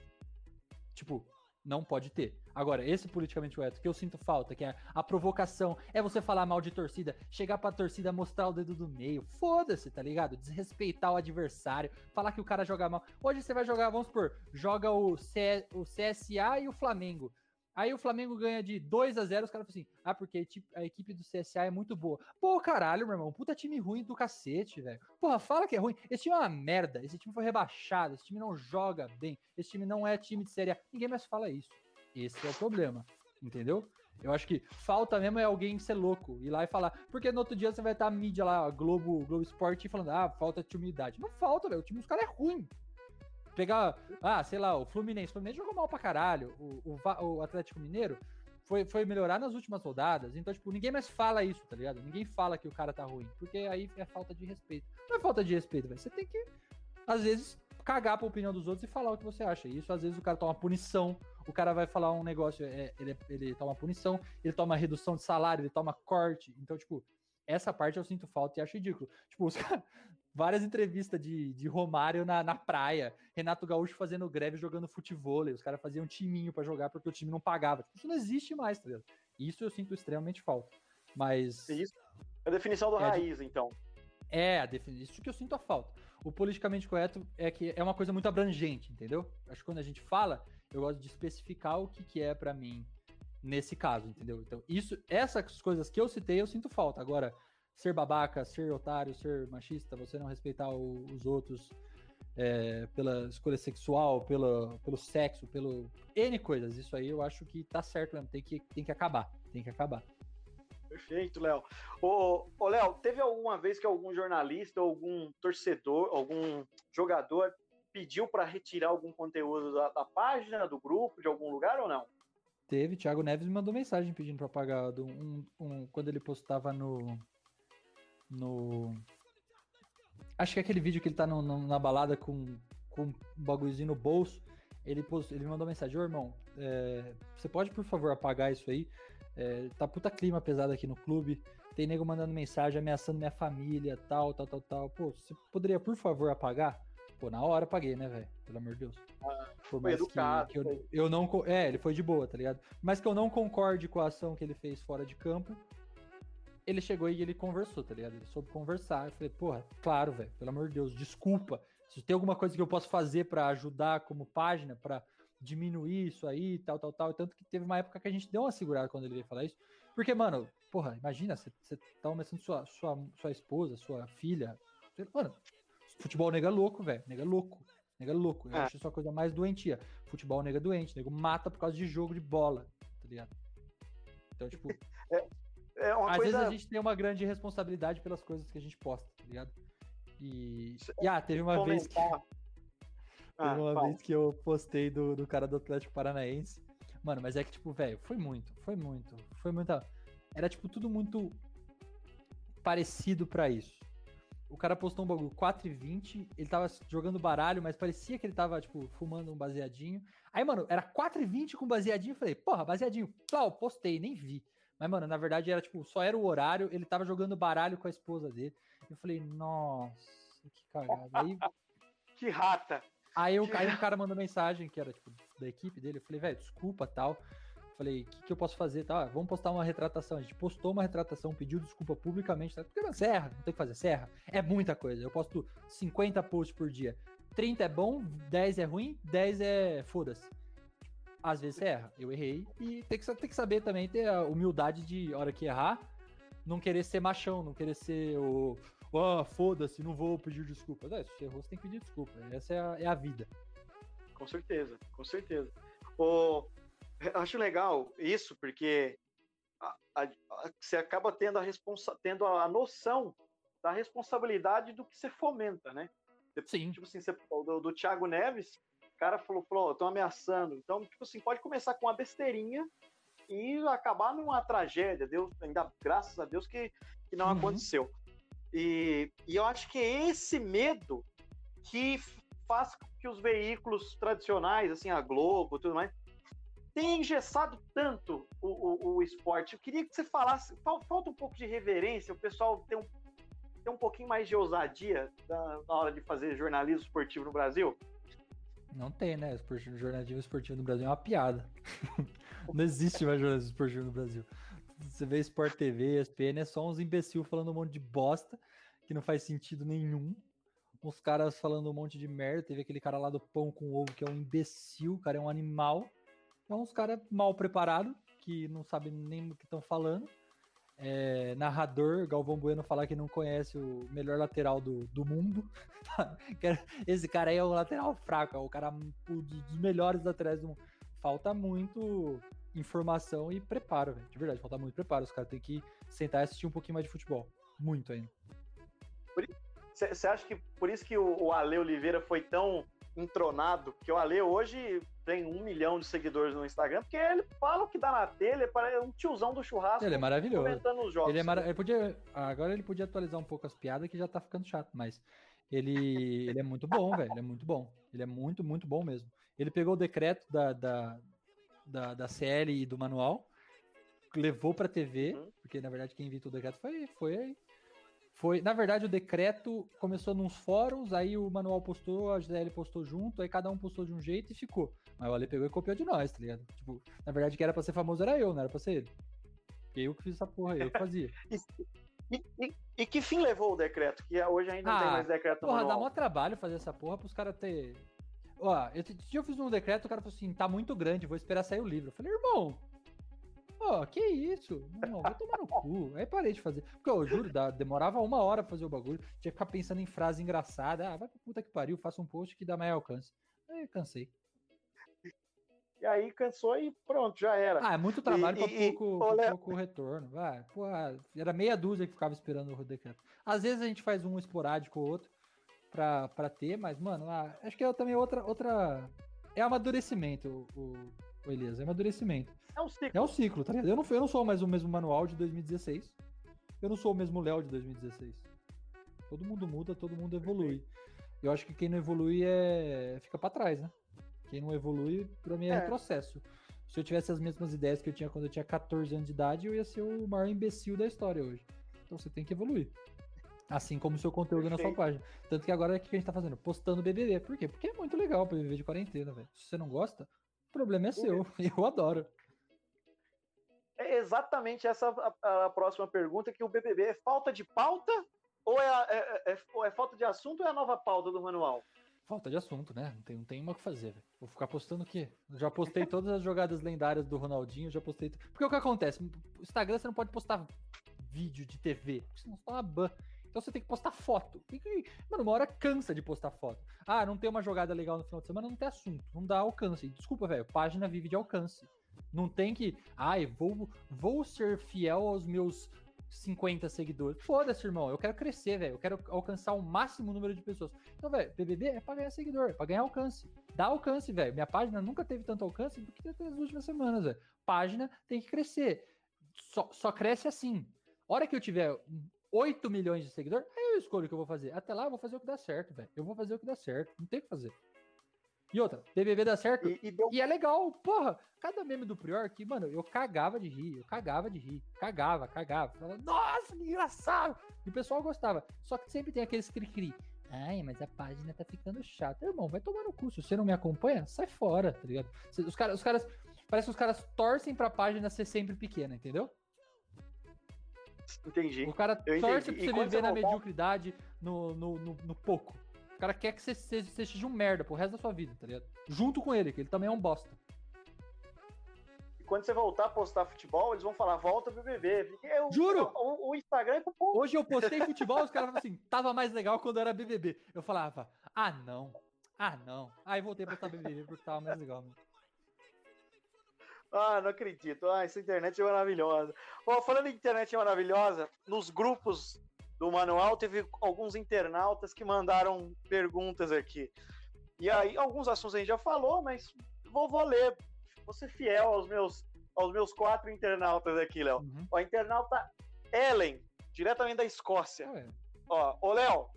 tipo, não pode ter. Agora, esse politicamente correto que eu sinto falta, que é a provocação, é você falar mal de torcida, chegar pra torcida, mostrar o dedo do meio, foda-se, tá ligado? Desrespeitar o adversário, falar que o cara joga mal. Hoje você vai jogar, vamos supor, joga o, C- o CSA e o Flamengo. Aí o Flamengo ganha de 2 a 0 os caras falam assim, ah, porque a equipe- do CSA é muito boa. Pô, caralho, meu irmão, puta time ruim do cacete, velho. Porra, fala que é ruim. Esse time é uma merda, esse time foi rebaixado, esse time não joga bem, esse time não é time de Série A. Ninguém mais fala isso. Esse é o problema, entendeu? Eu acho que falta mesmo é alguém ser louco, ir lá e falar. Porque no outro dia você vai estar a mídia lá, Globo, Globo Esporte, falando, ah, falta de humildade. Não falta, velho. O time dos caras é ruim. Pegar, ah, sei lá, o Fluminense. O Fluminense jogou mal pra caralho. O, o, o Atlético Mineiro foi, foi melhorar nas últimas rodadas. Então, tipo, ninguém mais fala isso, tá ligado? Ninguém fala que o cara tá ruim. Porque aí é falta de respeito. Não é falta de respeito, velho. Você tem que, às vezes, cagar pra opinião dos outros e falar o que você acha. E isso, às vezes, o cara toma punição. O cara vai falar um negócio, é, ele, ele toma punição, ele toma redução de salário, ele toma corte. Então, tipo, essa parte eu sinto falta e acho ridículo. Tipo, os caras. Várias entrevistas de, de Romário na, na praia, Renato Gaúcho fazendo greve jogando futebol, os caras faziam um timinho pra jogar porque o time não pagava. Tipo, isso não existe mais, tá ligado? Isso eu sinto extremamente falta. Mas Isso. A definição do É de- raiz, então. é a definição, isso que eu sinto a falta. O politicamente correto é que é uma coisa muito abrangente, entendeu? Acho que quando a gente fala, eu gosto de especificar o que, que é pra mim nesse caso, entendeu? Então, isso, essas coisas que eu citei, eu sinto falta. Agora, ser babaca, ser otário, ser machista, você não respeitar o- os outros é, pela escolha sexual, pela, pelo sexo, pelo N coisas, isso aí eu acho que tá certo mesmo, tem que, tem que acabar, tem que acabar. Perfeito, Léo. Ô, ô, Léo, teve alguma vez que algum jornalista, algum torcedor, algum jogador pediu para retirar algum conteúdo da, da página, do grupo, de algum lugar ou não? Teve, Thiago Neves me mandou mensagem pedindo pra apagar um, um- quando ele postava no. No. Acho que é aquele vídeo que ele tá no- no- na balada com, com um bagulhozinho no bolso. Ele, ele me mandou mensagem: Ô irmão, é, você pode por favor apagar isso aí? É, tá puta clima pesado aqui no clube. Tem nego mandando mensagem ameaçando minha família, tal, tal, tal, tal. Pô, você poderia por favor apagar? Pô, na hora apaguei, né, velho? Pelo amor de Deus. Por foi mais que, educado, que eu, foi. eu não. É, ele foi de boa, tá ligado? Mas que eu não concorde com a ação que ele fez fora de campo. Ele chegou e ele conversou, tá ligado? Ele soube conversar. Eu falei, porra, claro, velho, pelo amor de Deus, desculpa. Se tem alguma coisa que eu posso fazer pra ajudar como página, pra diminuir isso aí, tal, tal, tal. Tanto que teve uma época que a gente deu uma segurada quando ele veio falar isso. Porque, mano, porra, imagina, você tá ameaçando sua, sua, sua esposa, sua filha. Mano, futebol nega louco, velho. Nega louco. Nega louco. Eu É. acho isso uma coisa mais doentia. Futebol nega doente. Nego mata por causa de jogo de bola, tá ligado? Então, tipo, É uma às coisa. vezes a gente tem uma grande responsabilidade pelas coisas que a gente posta, tá ligado? E, e ah, teve uma vez que. Ah, teve uma fala. vez que eu postei do, do cara do Atlético Paranaense. Mano, mas é que, tipo, velho, foi muito, foi muito, foi muita. Era, tipo, tudo muito parecido pra isso. O cara postou um bagulho 4 e 20, ele tava jogando baralho, mas parecia que ele tava, tipo, fumando um baseadinho. Aí, mano, era 4 e 20 com baseadinho, eu falei, porra, baseadinho. Plau, postei, nem vi. Mas, mano, na verdade era, tipo, só era o horário, ele tava jogando baralho com a esposa dele. Eu falei, nossa, que cagada. Aí, Que rata. Aí, eu, aí um cara mandou mensagem, que era, tipo, da equipe dele. Eu falei, velho, desculpa, tal. Falei, o que, que eu posso fazer? Tá, vamos postar uma retratação. A gente postou uma retratação, pediu desculpa publicamente. Tá? Porque, mano, serra, não tem que fazer serra. É muita coisa. Eu posto 50 posts por dia. 30 é bom, 10 é ruim, 10 é foda-se. Às vezes você erra. Eu errei. E tem que, tem que saber também ter a humildade de, hora que errar, não querer ser machão, não querer ser o. Ah, foda-se, não vou pedir desculpa. Não, se você errou, você tem que pedir desculpa. Essa é a, é a vida. Com certeza, com certeza. O, acho legal isso, porque a- a- a- você acaba tendo a, responsa tendo a noção da responsabilidade do que você fomenta, né? Sim. Tipo assim, você, do, do Thiago Neves, o cara falou, falou, estão ameaçando. Então, tipo assim, pode começar com uma besteirinha e acabar numa tragédia. Deus, ainda graças a Deus que, que não Uhum. aconteceu. E, e eu acho que é esse medo que faz com que os veículos tradicionais, assim, a Globo e tudo mais, tenha engessado tanto o, o, o esporte. Eu queria que você falasse, fal- falta um pouco de reverência, o pessoal tem um, tem um pouquinho mais de ousadia na, na hora de fazer jornalismo esportivo no Brasil. Não tem, né? Esportivo- jornalismo esportivo no Brasil é uma piada. não existe mais jornalismo esportivo no Brasil. Você vê Sport TV, ESPN, é só uns imbecil falando um monte de bosta que não faz sentido nenhum. Uns caras falando um monte de merda. Teve aquele cara lá do pão com ovo que é um imbecil, o cara é um animal. É uns caras mal preparados que não sabem nem o que estão falando. É, narrador, Galvão Bueno falar que não conhece o melhor lateral do, do mundo. Esse cara aí é o lateral fraco, é o cara dos melhores laterais do mundo. Falta muito informação e preparo, velho. De verdade, falta muito preparo. Os caras têm que sentar e assistir um pouquinho mais de futebol. Muito ainda. Você acha que por isso que o, o Ale Oliveira foi tão entronado? Porque o Ale hoje tem um milhão de seguidores no Instagram, porque ele fala o que dá na telha, parece um tiozão do churrasco Ele é maravilhoso. comentando os jogos. Ele é mara... ele podia... Agora ele podia atualizar um pouco as piadas que já tá ficando chato, mas ele, ele é muito bom, velho. Ele é muito bom. Ele é muito, muito bom mesmo. Ele pegou o decreto da, da, da, da CL e do manual, levou pra TV, Uhum. porque na verdade quem inventou o decreto foi, foi foi, na verdade, o decreto começou nos fóruns, aí o manual postou, a GDL postou junto, aí cada um postou de um jeito e ficou. Mas o Ale pegou e copiou de nós, tá ligado? Tipo, na verdade, quem era pra ser famoso era eu, não era pra ser ele. Eu que fiz essa porra, eu que fazia. E, e- e que fim levou o decreto? Que hoje ainda não tem Ah, mais decreto Porra, dá manual. mó trabalho fazer essa porra pros caras ter. Ó, eu, eu fiz um decreto, o cara falou assim: tá muito grande, vou esperar sair o livro. Eu falei, irmão, ó, que isso? Não, vai tomar no cu. Aí parei de fazer. Porque eu juro, dá- demorava uma hora pra fazer o bagulho. Tinha que ficar pensando em frase engraçada. Ah, vai pra puta que pariu, faça um post que dá mais alcance. Aí cansei. E aí cansou e pronto, já era. Ah, é muito trabalho E- pra e- pouco, pra pouco retorno. Vai, porra, era meia dúzia que ficava esperando o decreto. Às vezes a gente faz um esporádico ou outro pra, pra ter, mas, mano, ah, acho que é também outra. outra... É amadurecimento, o, o, o Elias, é amadurecimento. É um ciclo. É um ciclo, tá ligado? Eu não, eu não sou mais o mesmo manual de 2016. Eu não sou o mesmo Léo de 2016. Todo mundo muda, todo mundo evolui. Eu acho que quem não evolui é fica pra trás, né? Quem não evolui, pra mim é, É. retrocesso. Se eu tivesse as mesmas ideias que eu tinha quando eu tinha 14 anos de idade, eu ia ser o maior imbecil da história hoje. Então você tem que evoluir. Assim como o seu conteúdo na sua Perfeito. página. Tanto que agora o que a gente tá fazendo? Postando BBB. Por quê? Porque é muito legal o BBB de quarentena, velho. Se você não gosta, o problema é seu. Eu adoro. É exatamente essa a, a próxima pergunta, que o BBB é falta de pauta ou é, é- é- ou é falta de assunto ou é a nova pauta do manual? Falta de assunto, né? Não tem, não tem uma o que fazer, velho. Vou ficar postando o quê? Já postei todas as jogadas lendárias do Ronaldinho, já postei. Porque o que acontece? O Instagram você não pode postar vídeo de TV, porque senão você toma ban. Então você tem que postar foto. E Mano, uma hora cansa de postar foto. Ah, não tem uma jogada legal no final de semana, não tem assunto. Não dá alcance. Desculpa, velho. Página vive de alcance. Não tem que. Ai, vou, vou ser fiel aos meus 50 seguidores. Foda-se, irmão. Eu quero crescer, velho. Eu quero alcançar o máximo número de pessoas. Então, velho, BBB é pra ganhar seguidor, é pra ganhar alcance. Dá alcance, velho. Minha página nunca teve tanto alcance do que nas últimas semanas, velho. Página tem que crescer. Só, só cresce assim. Hora que eu tiver 8 milhões de seguidores, aí eu escolho o que eu vou fazer. Até lá eu vou fazer o que dá certo, velho. Eu vou fazer o que dá certo. Não tem o que fazer. E outra, BBB dá certo. E, e deu E é legal, porra. Cada meme do Prior que, mano, eu cagava de rir, eu cagava de rir, cagava, cagava. Falava, Nossa, que engraçado! E o pessoal gostava. Só que sempre tem aqueles cri-cri. Ai, mas a página tá ficando chata. Irmão, vai tomar no cu. Se você não me acompanha, sai fora, tá ligado? Os caras, os caras, parece que os caras torcem pra página ser sempre pequena, entendeu? Entendi. O cara Eu torce entendi. pra você viver na voltar- mediocridade, no, no, no, no pouco. O cara quer que você seja, seja um merda pro resto da sua vida, tá ligado? Junto com ele, que ele também é um bosta. quando você voltar a postar futebol, eles vão falar, volta pro BBB. Porque o- Juro! O, o Instagram é pro povo. Hoje eu postei futebol, os caras falavam assim, tava mais legal quando era BBB. Eu falava, ah não, ah não. Aí voltei pra postar BBB porque tava mais legal. Mano. Ah, não acredito. Ah, essa internet é maravilhosa. Ó, falando em internet maravilhosa, nos grupos do manual teve alguns internautas que mandaram perguntas aqui. E aí, alguns assuntos a gente já falou, mas vou, vou ler. Vou ser fiel aos meus, aos meus quatro internautas aqui, Léo. Uhum. Ó, a internauta Ellen, diretamente da Escócia. Ué, Ó, ô Léo,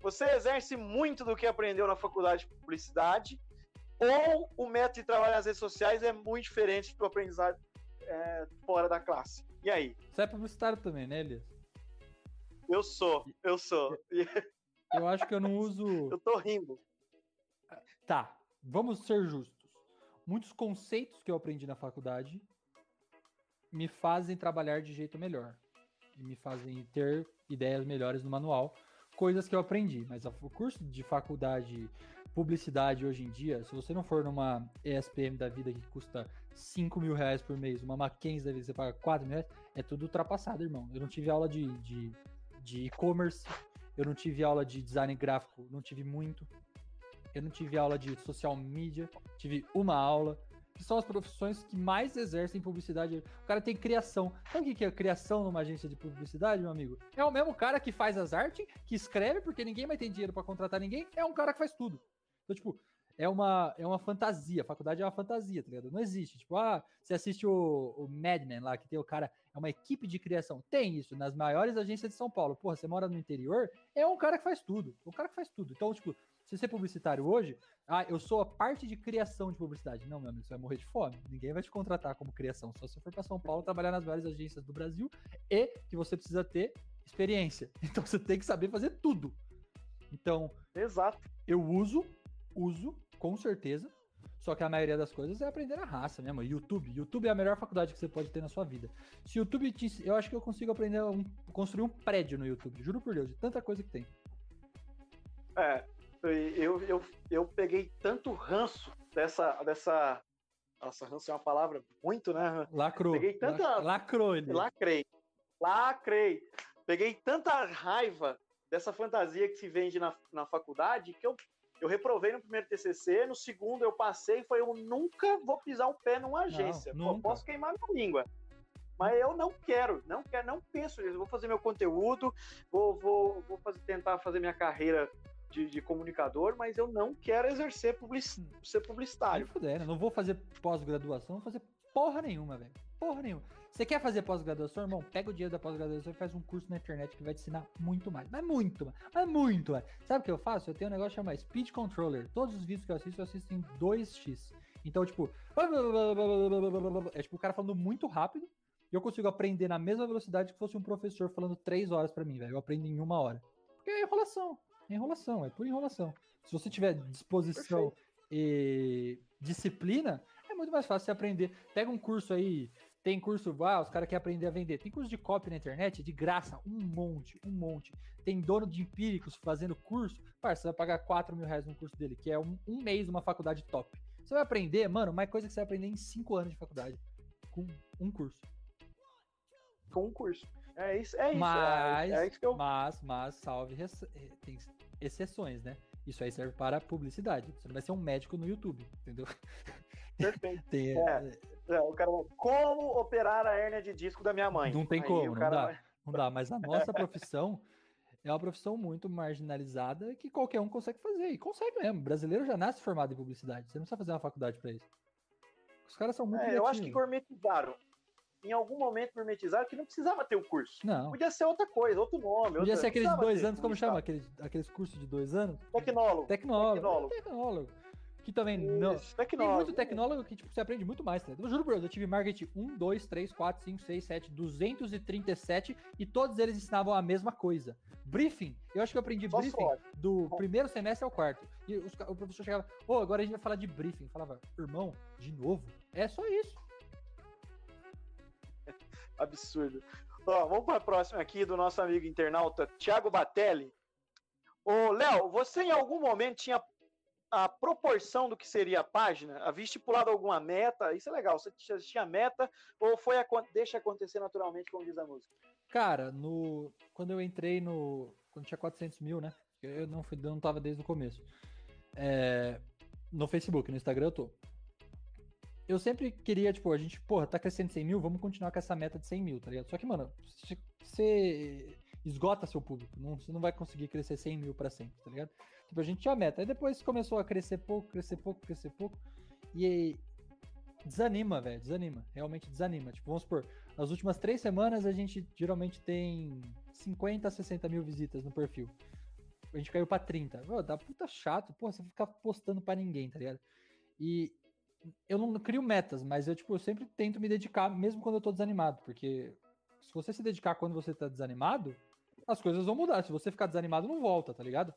você exerce muito do que aprendeu na faculdade de publicidade, ou o método de trabalho nas redes sociais é muito diferente do aprendizado é, fora da classe? E aí? Você é publicitário também, né, Elias? Eu sou, eu sou. Eu acho que eu não uso. eu tô rindo. Tá, vamos ser justos. Muitos conceitos que eu aprendi na faculdade me fazem trabalhar de jeito melhor. E me fazem ter ideias melhores no manual. Coisas que eu aprendi. Mas o curso de faculdade, publicidade hoje em dia, se você não for numa ESPM da vida que custa 5 mil reais por mês, uma Mackenzie da vida que você paga 4 mil reais, é tudo ultrapassado, irmão. Eu não tive aula de de- de e-commerce, eu não tive aula de design gráfico, não tive muito. Eu não tive aula de social media, tive uma aula. Que são as profissões que mais exercem publicidade. O cara tem criação. Sabe o que é criação numa agência de publicidade, meu amigo? É o mesmo cara que faz as artes, que escreve, porque ninguém vai ter dinheiro pra contratar ninguém. É um cara que faz tudo. Então, tipo, é uma, é uma fantasia. A faculdade é uma fantasia, tá ligado? Não existe. Tipo, ah, você assiste o, o Mad Men lá, que tem o cara. É uma equipe de criação. Tem isso nas maiores agências de São Paulo. Porra, você mora no interior, é um cara que faz tudo. O cara que faz tudo. Então, tipo, se você é publicitário hoje, ah, eu sou a parte de criação de publicidade. Não, meu amigo, você vai morrer de fome. Ninguém vai te contratar como criação. Só se você for para São Paulo trabalhar nas maiores agências do Brasil e que você precisa ter experiência. Então você tem que saber fazer tudo. Então, Exato. eu uso, uso, com certeza. Só que a maioria das coisas é aprender na raça mesmo. YouTube. YouTube é a melhor faculdade que você pode ter na sua vida. Se o YouTube te, Eu acho que eu consigo aprender a um- construir um prédio no YouTube. Juro por Deus, de tanta coisa que tem. É, eu, eu, eu peguei tanto ranço dessa. dessa nossa, ranço é uma palavra muito, né? Lacrou. Peguei tanta- La- Lacrou ele. Lacrei. Lacrei. Peguei tanta raiva dessa fantasia que se vende na, na faculdade que eu, eu reprovei no primeiro TCC, no segundo eu passei e falei, eu nunca vou pisar o pé numa agência. Pô, nunca. posso queimar minha língua. Mas eu não quero, não quero, não penso nisso. Vou fazer meu conteúdo, vou, vou, vou fazer, tentar fazer minha carreira de, de comunicador, mas eu não quero exercer public, ser Nem publicitário. fudendo. Não vou fazer pós-graduação, não vou fazer porra nenhuma, velho. Porra nenhuma. Você quer fazer pós-graduação, irmão? Pega o dinheiro da pós-graduação e faz um curso na internet que vai te ensinar muito mais. Mas muito. Mas muito mais. Sabe o que eu faço? Eu tenho um negócio chamado Speed Controller. Todos os vídeos que eu assisto, eu assisto em 2x. Então, tipo. É tipo o cara falando muito rápido. E eu consigo aprender na mesma velocidade que fosse um professor falando 3 horas pra mim, velho. Eu aprendo em uma hora. Porque é enrolação. É enrolação, é pura enrolação. Se você tiver disposição e disciplina, é muito mais fácil você aprender. Pega um curso aí, tem curso, ah, os caras querem aprender a vender. Tem curso de copy na internet, de graça, um monte, um monte. Tem dono de empíricos fazendo curso, parça, você vai pagar 4 mil reais no curso dele, que é um, um mês numa faculdade top. Você vai aprender, mano, mais coisa que você vai aprender em 5 anos de faculdade. Com um curso. Com um curso. É isso, é isso. Mas, é, é isso que eu. mas, mas, salve, res- eh, tem exceções, né? Isso aí serve para publicidade. Você não vai ser um médico no YouTube, entendeu? Perfeito. Tem, É. É, o cara vai, como operar a hérnia de disco da minha mãe? Não tem Aí como, não dá. vai- Não dá, mas a nossa profissão é uma profissão muito marginalizada que qualquer um consegue fazer. E consegue mesmo. O brasileiro já nasce formado em publicidade. Você não precisa fazer uma faculdade para isso. Os caras são muito É, eu acho que gourmetizaram. Em algum momento gourmetizaram que não precisava ter o curso. Não. Podia ser outra coisa, outro nome. Podia outra- ser aqueles dois anos, como chama? Aqueles, aqueles cursos de dois anos? Tecnólogo. Tecnólogo. Tecnólogo. Tecnólogo. Que também não. Isso, Tem tecnólogo. muito tecnólogo que tipo, você aprende muito mais, tá? Eu juro Deus, eu tive marketing 1, 2, 3, 4, 5, 6, 7, 237 e todos eles ensinavam a mesma coisa. Briefing, eu acho que eu aprendi Só briefing sorte. do primeiro semestre ao quarto. E os o professor chegava, ô, agora a gente vai falar de briefing. Eu falava, irmão, de novo? É só isso. Absurdo. Ó, vamos para a próxima aqui do nosso amigo internauta Thiago Batelli. Ô, Léo, você em algum momento tinha a proporção do que seria a página? Havia estipulado alguma meta? Isso é legal. Você tinha- meta ou foi acon- deixa acontecer naturalmente, como diz a música? Cara, no quando eu entrei no. Quando tinha 400 mil, né? Eu não, fui, eu não tava desde o começo. É, no Facebook, no Instagram eu tô. Eu sempre queria, tipo, a gente, porra, tá crescendo 100 mil, vamos continuar com essa meta de 100 mil, tá ligado? Só que, mano, você esgota seu público, não, você não vai conseguir crescer 100 mil pra sempre, tá ligado? Tipo, a gente tinha meta. Aí depois começou a crescer pouco, crescer pouco, crescer pouco. E aí, desanima, velho, desanima. Realmente desanima. Tipo, vamos supor, nas últimas três semanas a gente geralmente tem 50 a 60 mil visitas no perfil. A gente caiu pra 30. Pô, dá puta chato, pô, você ficar postando pra ninguém, tá ligado? E eu não crio metas, mas eu, tipo, eu sempre tento me dedicar, mesmo quando eu tô desanimado, porque se você se dedicar quando você tá desanimado, as coisas vão mudar. Se você ficar desanimado, não volta, tá ligado?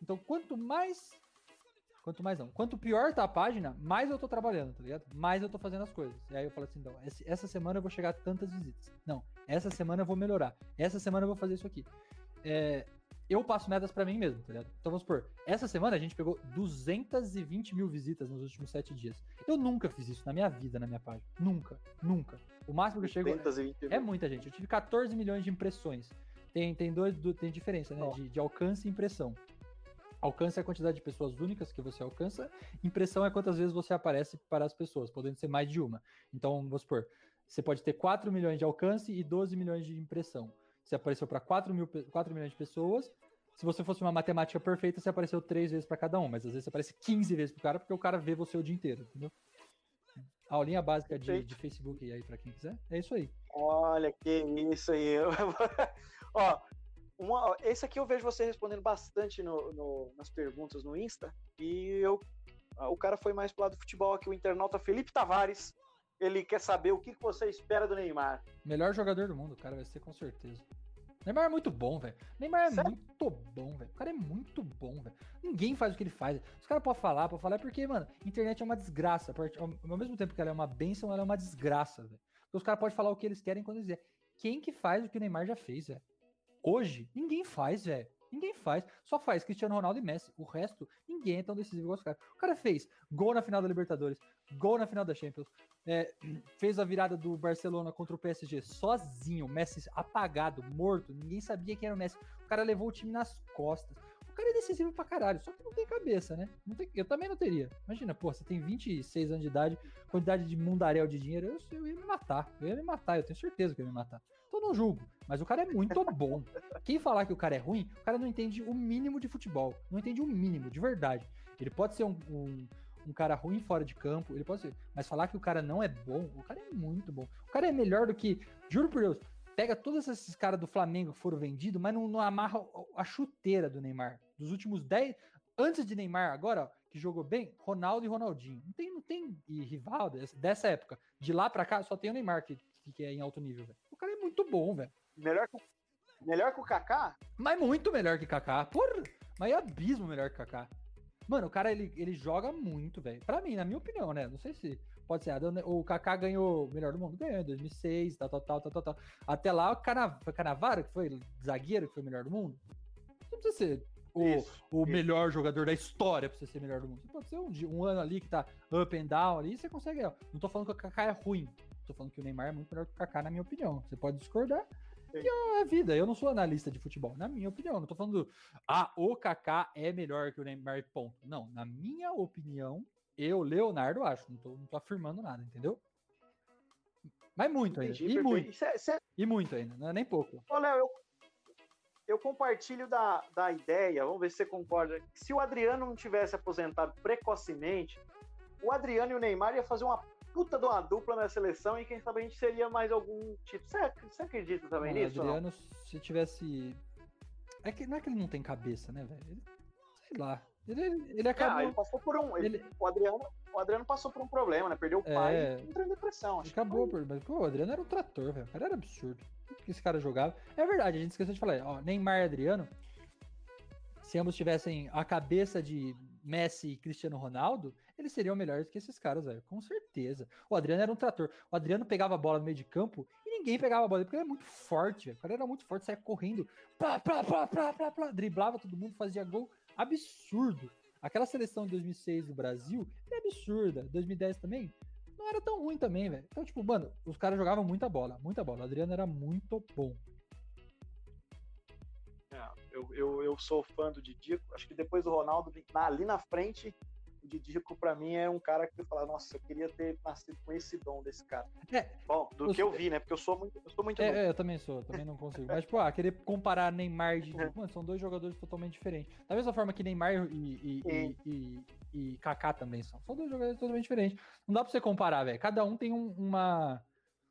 Então, quanto mais. Quanto mais não. Quanto pior tá a página, mais eu tô trabalhando, tá ligado? Mais eu tô fazendo as coisas. E aí eu falo assim, então, essa semana eu vou chegar a tantas visitas. Não, essa semana eu vou melhorar. Essa semana eu vou fazer isso aqui. É, eu passo metas pra mim mesmo, tá ligado? Então vamos supor, essa semana a gente pegou 220 mil visitas nos últimos sete dias. Eu nunca fiz isso na minha vida, na minha página. Nunca, nunca. O máximo que eu chego 220 é muita gente. Eu tive 14 milhões de impressões. Tem, tem, dois, do- tem diferença, né? De, de alcance e impressão. Alcance é a quantidade de pessoas únicas que você alcança. Impressão é quantas vezes você aparece para as pessoas, podendo ser mais de uma. Então, vamos supor, você pode ter 4 milhões de alcance e 12 milhões de impressão. Você apareceu para 4, mil, pe- 4 milhões de pessoas. Se você fosse uma matemática perfeita, você apareceu três vezes para cada um, mas às vezes você aparece 15 vezes pro cara, porque o cara vê você o dia inteiro, entendeu? A aulinha básica de, de Facebook aí, para quem quiser, é isso aí. Olha que isso aí. Ó, uma, esse aqui eu vejo você respondendo bastante no, no- nas perguntas no Insta. E eu, o cara foi mais pro lado do futebol aqui, o internauta Felipe Tavares. Ele quer saber o que que você espera do Neymar. Melhor jogador do mundo, cara vai ser com certeza. Neymar é muito bom, velho. Neymar é Sério? muito bom, velho. O cara é muito bom, velho. Ninguém faz o que ele faz. Os caras podem falar, podem falar, é porque, mano, internet é uma desgraça. Ao mesmo tempo que ela é uma benção, ela é uma desgraça, velho. Porque os caras podem falar o que eles querem quando eles quiserem. Quem que faz o que o Neymar já fez, velho? Hoje, ninguém faz, velho. Ninguém faz. Só faz Cristiano Ronaldo e Messi. O resto, ninguém é tão decisivo igual os caras. O cara fez gol na final da Libertadores, gol na final da Champions, é, fez a virada do Barcelona contra o PSG sozinho, Messi apagado, morto, ninguém sabia quem era o Messi. O cara levou o time nas costas. O cara é decisivo pra caralho, só que não tem cabeça, né? Tem- eu também não teria. Imagina, pô, você tem 26 anos de idade, quantidade de mundaréu de dinheiro, eu, eu ia me matar. Eu ia me matar, eu tenho certeza que eu ia me matar. Então não julgo, mas o cara é muito bom. Quem falar que o cara é ruim, o cara não entende o mínimo de futebol. Não entende o mínimo, de verdade. Ele pode ser um, um, um cara ruim fora de campo, ele pode ser. Mas falar que o cara não é bom, o cara é muito bom. O cara é melhor do que, juro por Deus, pega todos esses caras do Flamengo que foram vendidos, mas não, não amarra a chuteira do Neymar. Dos últimos 10. Antes de Neymar, agora, ó, que jogou bem, Ronaldo e Ronaldinho. Não tem, não tem e dessa- dessa época. De lá pra cá, só tem o Neymar que, que é em alto nível, velho. O cara é muito bom, velho. Melhor que, o- melhor que o Kaká? Mas muito melhor que Kaká. Porra, mas é abismo melhor que Kaká. Mano, o cara, ele, ele joga muito, velho. Pra mim, na minha opinião, né? Não sei se pode ser. O Kaká ganhou o melhor do mundo. Ganhou em 2006, tal, tal, tal, tal, tal, tal. Até lá, o Cana, foi Canavaro, que foi zagueiro, que foi o melhor do mundo. Não precisa ser o, Isso, o isso. melhor jogador da história pra você ser melhor do mundo. Você pode ser um, um ano ali que tá up and down ali, você consegue. Não tô falando que o Kaká é ruim. Tô falando que o Neymar é muito melhor que o Kaká, na minha opinião. Você pode discordar. Que é vida. Eu não sou analista de futebol, na minha opinião. Não tô falando, ah, o Kaká é melhor que o Neymar, ponto. Não, na minha opinião, eu, Leonardo, acho. Não tô, não tô afirmando nada, entendeu? Mas muito ainda. Entendi, E perfeito. muito. Isso é- isso é- E muito ainda. Não é nem pouco. Ô, Léo, eu, eu compartilho da, da ideia, vamos ver se você concorda. Se o Adriano não tivesse aposentado precocemente, o Adriano e o Neymar ia fazer uma puta de uma dupla na seleção e quem sabe a gente seria mais algum tipo. Você, você acredita também Mano, nisso? não? Adriano, se tivesse. É que não é que ele não tem cabeça, né, velho? Sei lá. Ele, ele acabou. Ah, ele passou por um. ele- ele- o, Adriano, o Adriano passou por um problema, né? Perdeu o pai É. e entrou em depressão. Acho que Acabou, por... mas pô, o Adriano era um trator, velho. O cara era absurdo. Tudo que esse cara jogava. É verdade, a gente esqueceu de falar. Ó, Neymar e Adriano, se ambos tivessem a cabeça de Messi e Cristiano Ronaldo, eles seriam melhores que esses caras, velho. Com certeza. O Adriano era um trator. O Adriano pegava a bola no meio de campo e ninguém pegava a bola, porque ele é muito forte, velho. O cara era muito forte, saia correndo, plá, plá, plá, plá, plá, plá, driblava todo mundo, fazia gol. Absurdo. aquela seleção de 2006 do Brasil é absurda. 2010 também não era tão ruim também, velho. Então, tipo, mano, os caras jogavam muita bola, muita bola. O Adriano era muito bom. É, eu, eu, eu sou fã do Didico. Acho que depois do Ronaldo, na- ali na frente, Didico, pra mim, é um cara que eu falo, nossa, eu queria ter nascido com esse dom desse cara. É, Bom, do que eu vi, né? Porque eu sou muito, eu sou muito. É, é, eu também sou, também não consigo. Mas, tipo, ah, querer comparar Neymar e Didi, mano, são dois jogadores totalmente diferentes. Da mesma forma que Neymar e, e, e, e, e Kaká também são. São dois jogadores totalmente diferentes. Não dá pra você comparar, velho. Cada um tem um- uma.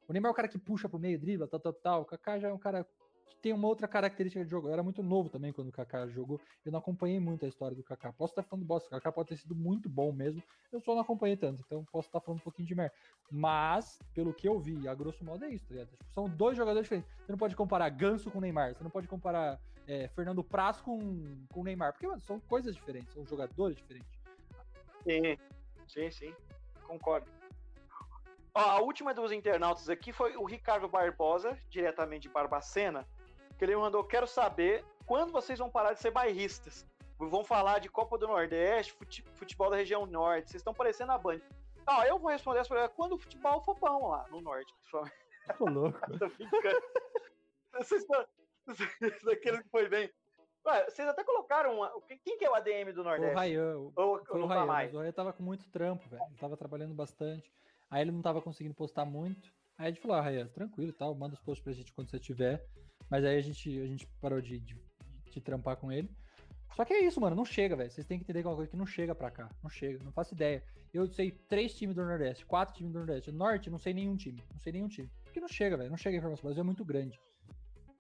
O Neymar é o cara que puxa pro meio, dribla, tal, tal, tal. O Kaká já é um cara que tem uma outra característica de jogo. Eu era muito novo também quando o Kaká jogou. Eu não acompanhei muito a história do Kaká. Posso estar falando bosta. O Kaká pode ter sido muito bom mesmo. Eu só não acompanhei tanto. Então posso estar falando um pouquinho de merda. Mas, pelo que eu vi, a grosso modo é isso, tá ligado? Tipo, são dois jogadores diferentes. Você não pode comparar Ganso com Neymar. Você não pode comparar é, Fernando Praz com, com Neymar. Porque, mano, são coisas diferentes. São jogadores diferentes. Sim, sim, sim. Concordo. Ó, a última dos internautas aqui foi o Ricardo Barbosa, diretamente de Barbacena, que ele mandou: Quero saber quando vocês vão parar de ser bairristas. Vão falar de Copa do Nordeste, fute- futebol da região norte. Vocês estão parecendo a Band. Ó, eu vou responder essa pergunta quando o futebol for bom lá no norte. Tô louco. Tô brincando. Vocês estão. Daquele que foi bem. Ué, vocês até colocaram. Uma... Quem que é o ADM do Foi o Nordeste? Rayan. o- Ou, Foi o tá Rayan. mais? O Rayan tava com muito trampo, velho. Ele tava trabalhando bastante. Aí ele não tava conseguindo postar muito. Aí a gente falou, ah, Rayan, tranquilo e tal, manda os posts pra gente quando você tiver. Mas aí a gente, a gente parou de, de, de trampar com ele. Só que é isso, mano, não chega, velho. Vocês têm que entender que é coisa que não chega pra cá. Não chega, não faço ideia. Eu sei três times do Nordeste, quatro times do Nordeste. Norte, não sei nenhum time. Não sei nenhum time. Porque não chega, velho. Não chega a informação. O Brasil é muito grande.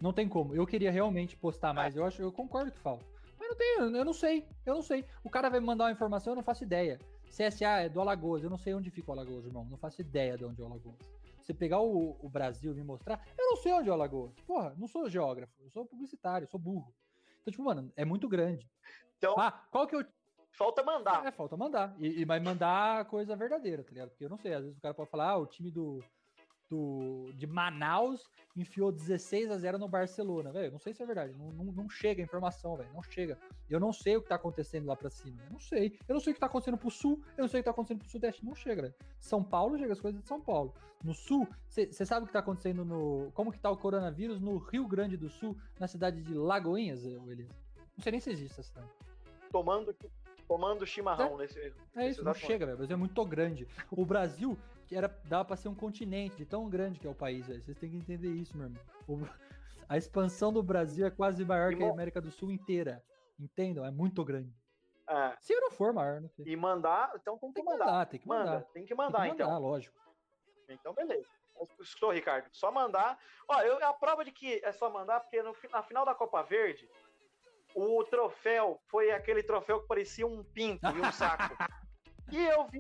Não tem como. Eu queria realmente postar mais. Eu acho, eu concordo que falta. Mas não tem, eu não sei. Eu não sei. O cara vai me mandar uma informação, eu não faço ideia. CSA é do Alagoas. Eu não sei onde fica o Alagoas, irmão. Não faço ideia de onde é o Alagoas. Você pegar o, o Brasil e me mostrar, eu não sei onde é o Alagoas. Porra, não sou geógrafo, eu sou publicitário, eu sou burro. Então, tipo, mano, é muito grande. Então, Ah, qual que o falta mandar. é, falta mandar. E, e vai mandar a coisa verdadeira, tá ligado? Porque eu não sei, às vezes o cara pode falar, ah, o time do, do de Manaus enfiou 16 a 0 no Barcelona, velho. Não sei se é verdade. Não, não, não chega a informação, velho. Não chega. Eu não sei o que tá acontecendo lá pra cima. Eu não sei. Eu não sei o que tá acontecendo pro sul. Eu não sei o que tá acontecendo pro sudeste. Não chega, velho. São Paulo chega as coisas de São Paulo. No sul, você sabe o que tá acontecendo no. Como que tá o coronavírus no Rio Grande do Sul, na cidade de Lagoinhas, Elias? Não sei nem se existe essa cidade. Tomando, tomando chimarrão nesse. É isso, não chega, velho. O Brasil é muito grande. O Brasil era dava pra ser um continente, de tão grande que é o país, velho. Vocês têm que entender isso, meu irmão. O- a expansão do Brasil é quase maior E que a América do Sul inteira. Entendam? É muito grande. Ah, Se não for maior, não sei. e mandar, então tem que Tem que mandar. mandar, tem que mandar. Manda, tem que Tem que mandar, mandar, então. lógico. Então, beleza. Estou, Ricardo. Só mandar. Ó, eu, a prova de que é só mandar, porque no, na final da Copa Verde, o troféu foi aquele troféu que parecia um pinto e um saco. e eu vi.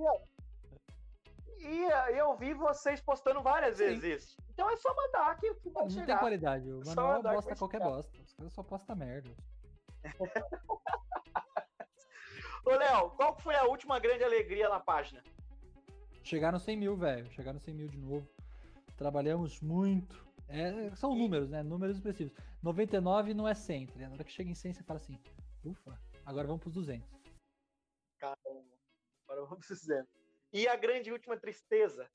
E eu vi vocês postando várias Sim. vezes isso. Então é só mandar que, que vai Não tem chegar. qualidade. O Só Manuel bosta qualquer chegar. bosta. Os caras só postam merda. Ô, Léo, qual foi a última grande alegria na página? Chegaram 100 mil, velho. Chegaram 100 mil de novo. Trabalhamos muito. É, são números, né? Números expressivos. 99 não é 100, tá? Na hora que chega em 100, você fala assim, ufa, agora vamos pros 200. Caramba. Agora vamos dizendo. E a grande última tristeza?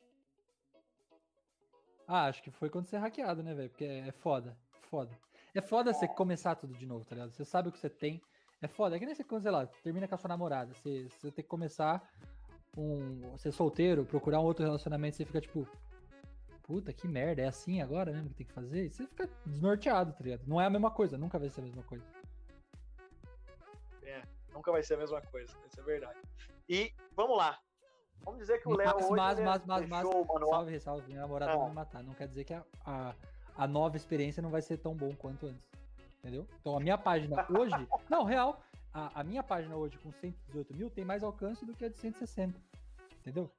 Ah, acho que foi quando você é hackeado, né, velho? Porque é, é foda. Foda. É foda você começar tudo de novo, tá ligado? Você sabe o que você tem. É foda. É que nem você, quando, sei lá, termina com a sua namorada. Você, você tem que começar um. Ser solteiro, procurar um outro relacionamento. Você fica tipo. Puta, que merda. É assim agora mesmo que tem que fazer? E você fica desnorteado, tá ligado? Não é a mesma coisa. Nunca vai ser a mesma coisa. Nunca vai ser a mesma coisa, isso é verdade. E vamos lá. Vamos dizer que o Léo Mas, hoje mas, mas, mas, mas, deixou o manual. salve, ressalve, minha namorada Ah. vai me matar. Não quer dizer que a, a, a nova experiência não vai ser tão bom quanto antes. Entendeu? Então a minha página hoje. não, real. A, a minha página hoje com 118 mil tem mais alcance do que a de 160. Entendeu?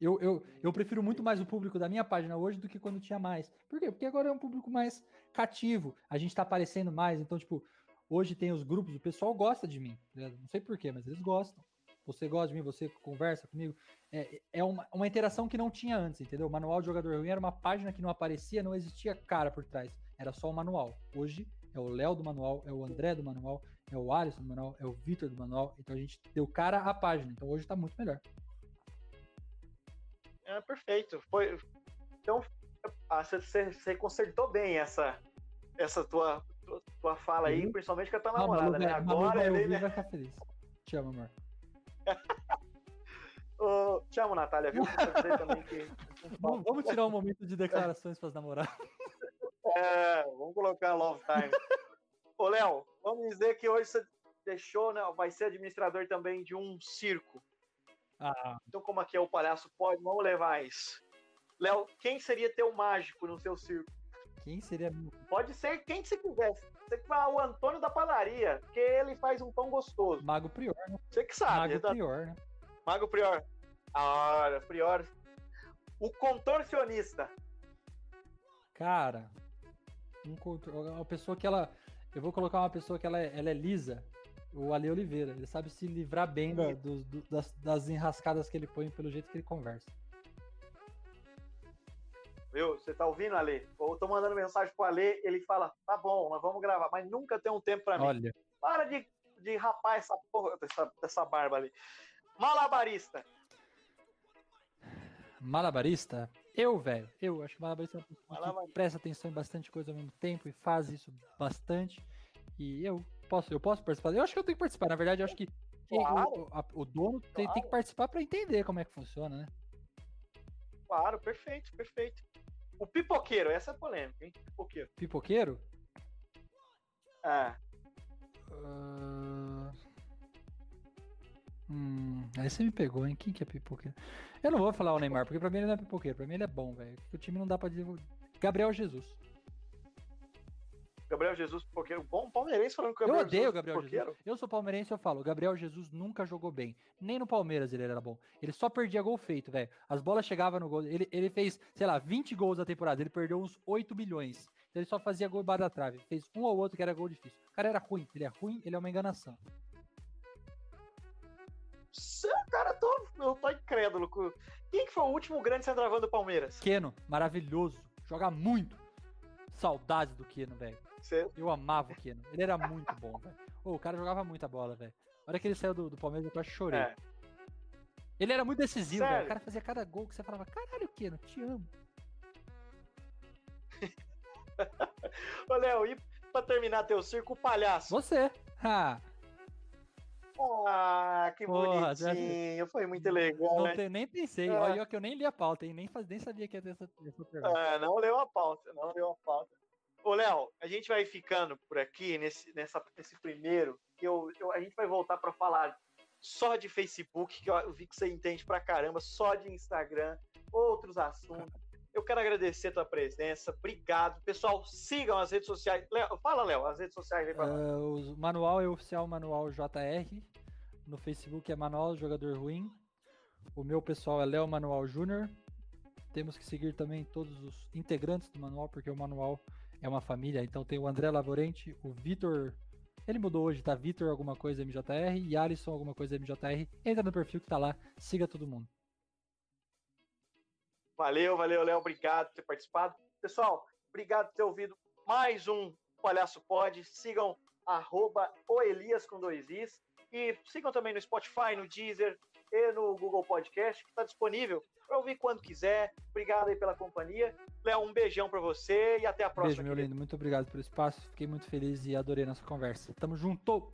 Eu, eu, eu prefiro muito mais o público da minha página hoje do que quando tinha mais. Por quê? Porque agora é um público mais cativo. A gente tá aparecendo mais. Então, tipo, hoje tem os grupos, o pessoal gosta de mim. né? Não sei porquê, mas eles gostam. Você gosta de mim, você conversa comigo. É, é uma, uma interação que não tinha antes, entendeu? O manual de jogador ruim era uma página que não aparecia, não existia cara por trás. Era só o manual. Hoje é o Léo do manual, é o André do manual, é o Alisson do manual, é o Vitor do manual. Então a gente deu cara à página. Então hoje tá muito melhor. É, perfeito. Foi, então, ah, você- você consertou bem essa, essa tua, tua, tua fala aí, Uhum. principalmente com a tua Malu namorada, né? Malu Agora vai ele, né? Te amo, amor. Ô, te amo, Natália, viu? Que. Vamos, vamos tirar um momento de declarações para as namoradas. É, vamos colocar Love Time. Ô, Léo, vamos dizer que hoje você deixou, né? Vai ser administrador também de um circo. Ah, Então, como aqui é o palhaço pode, vamos levar isso. Léo, quem seria teu mágico no seu circo? quem seria. Pode ser quem você quiser. Você que fala o Antônio da padaria, porque ele faz um pão gostoso. Mago Prior, né? Você que sabe. Mago da- Prior, né? Mago Prior. Ah, Prior. O contorcionista. Cara, um contro- uma pessoa que ela. Eu vou colocar uma pessoa que ela é, ela é lisa, o Ale Oliveira. Ele sabe se livrar bem dos- do- das, das enrascadas que ele põe pelo jeito que ele conversa. Viu? Você tá ouvindo, Ale? Eu tô mandando mensagem pro Ale, ele fala: tá bom, nós vamos gravar, mas nunca tem um tempo pra mim. Olha, Para de, de rapar essa porra dessa barba ali. Malabarista. malabarista, eu, velho, eu acho que malabarista é uma pessoa que Malabarista. presta atenção em bastante coisa ao mesmo tempo e faz isso bastante. E eu posso, eu posso participar. Eu acho que eu tenho que participar. Na verdade, eu acho que Claro. o, a- o dono tem, tem Claro. que participar para entender como é que funciona, né? Claro, perfeito, perfeito. O pipoqueiro, essa é polêmica, hein? Pipoqueiro. Pipoqueiro? Ah, Ah, Hum, aí você me pegou, hein? Quem que é pipoqueiro? Eu não vou falar o Neymar, porque pra mim ele não é pipoqueiro. Pra mim ele é bom, velho. O time não dá pra dizer. Gabriel Jesus. Gabriel Jesus, pipoqueiro. Bom palmeirense falando que o Eu Gabriel odeio o Gabriel pipoqueiro. Jesus. Eu sou palmeirense eu falo, o Gabriel Jesus nunca jogou bem. Nem no Palmeiras ele era bom. Ele só perdia gol feito, velho. As bolas chegavam no gol. Ele, ele fez, sei lá, 20 gols na temporada. Ele perdeu uns 8 milhões. Então ele só fazia gol embaixo da trave. Fez um ou outro que era gol difícil. O cara era ruim. Ele é ruim, ele é uma enganação. Cara, tô, eu tô incrédulo. Quem que foi o último grande centroavante do Palmeiras? Keno, maravilhoso. Joga muito. Saudades do Keno, velho. Cê- Eu amava o Keno. Ele era muito bom, velho. Ô, o cara jogava muita bola, velho. A hora que ele saiu do, do Palmeiras, eu quase chorei. É. Ele era muito decisivo, velho. O cara fazia cada gol que você falava, caralho, Keno, te amo. Ô, Léo, e pra terminar teu circo, o palhaço? Você. Ha, Ah, que Porra, bonitinho. Foi muito legal, não né? tem, nem pensei. É. Olha que eu nem li a pauta, hein? Nem, faz, nem sabia que ia ter essa, essa pergunta. Ah, não leu a pauta, não leu a pauta. Ô, Léo, a gente vai ficando por aqui nesse, nessa, nesse primeiro, que eu, eu- a gente vai voltar para falar só de Facebook, que eu, eu vi que você entende pra caramba, só de Instagram, outros assuntos. Eu quero agradecer a tua presença, obrigado. Pessoal, sigam as redes sociais. Fala, Léo, as redes sociais pra nós. Ah, o manual é oficial Manual JR. No Facebook é Manual Jogador Ruim. O meu pessoal é Léo Manual Júnior. Temos que seguir também todos os integrantes do manual, porque o manual é uma família. Então tem o André Lavorente, o Vitor. Ele mudou hoje, tá? Vitor alguma coisa MJR e Alisson alguma coisa MJR. Entra no perfil que tá lá, siga todo mundo. Valeu, valeu, Léo. Obrigado por ter participado. Pessoal, obrigado por ter ouvido mais um Palhaço Pod. Sigam arroba Elias com dois Is. E sigam também no Spotify, no Deezer e no Google Podcast, que está disponível para ouvir quando quiser. Obrigado aí pela companhia. Léo, um beijão para você e até a próxima. Beijo, meu querido. lindo. Muito obrigado pelo espaço. Fiquei muito feliz e adorei nossa conversa. Tamo junto!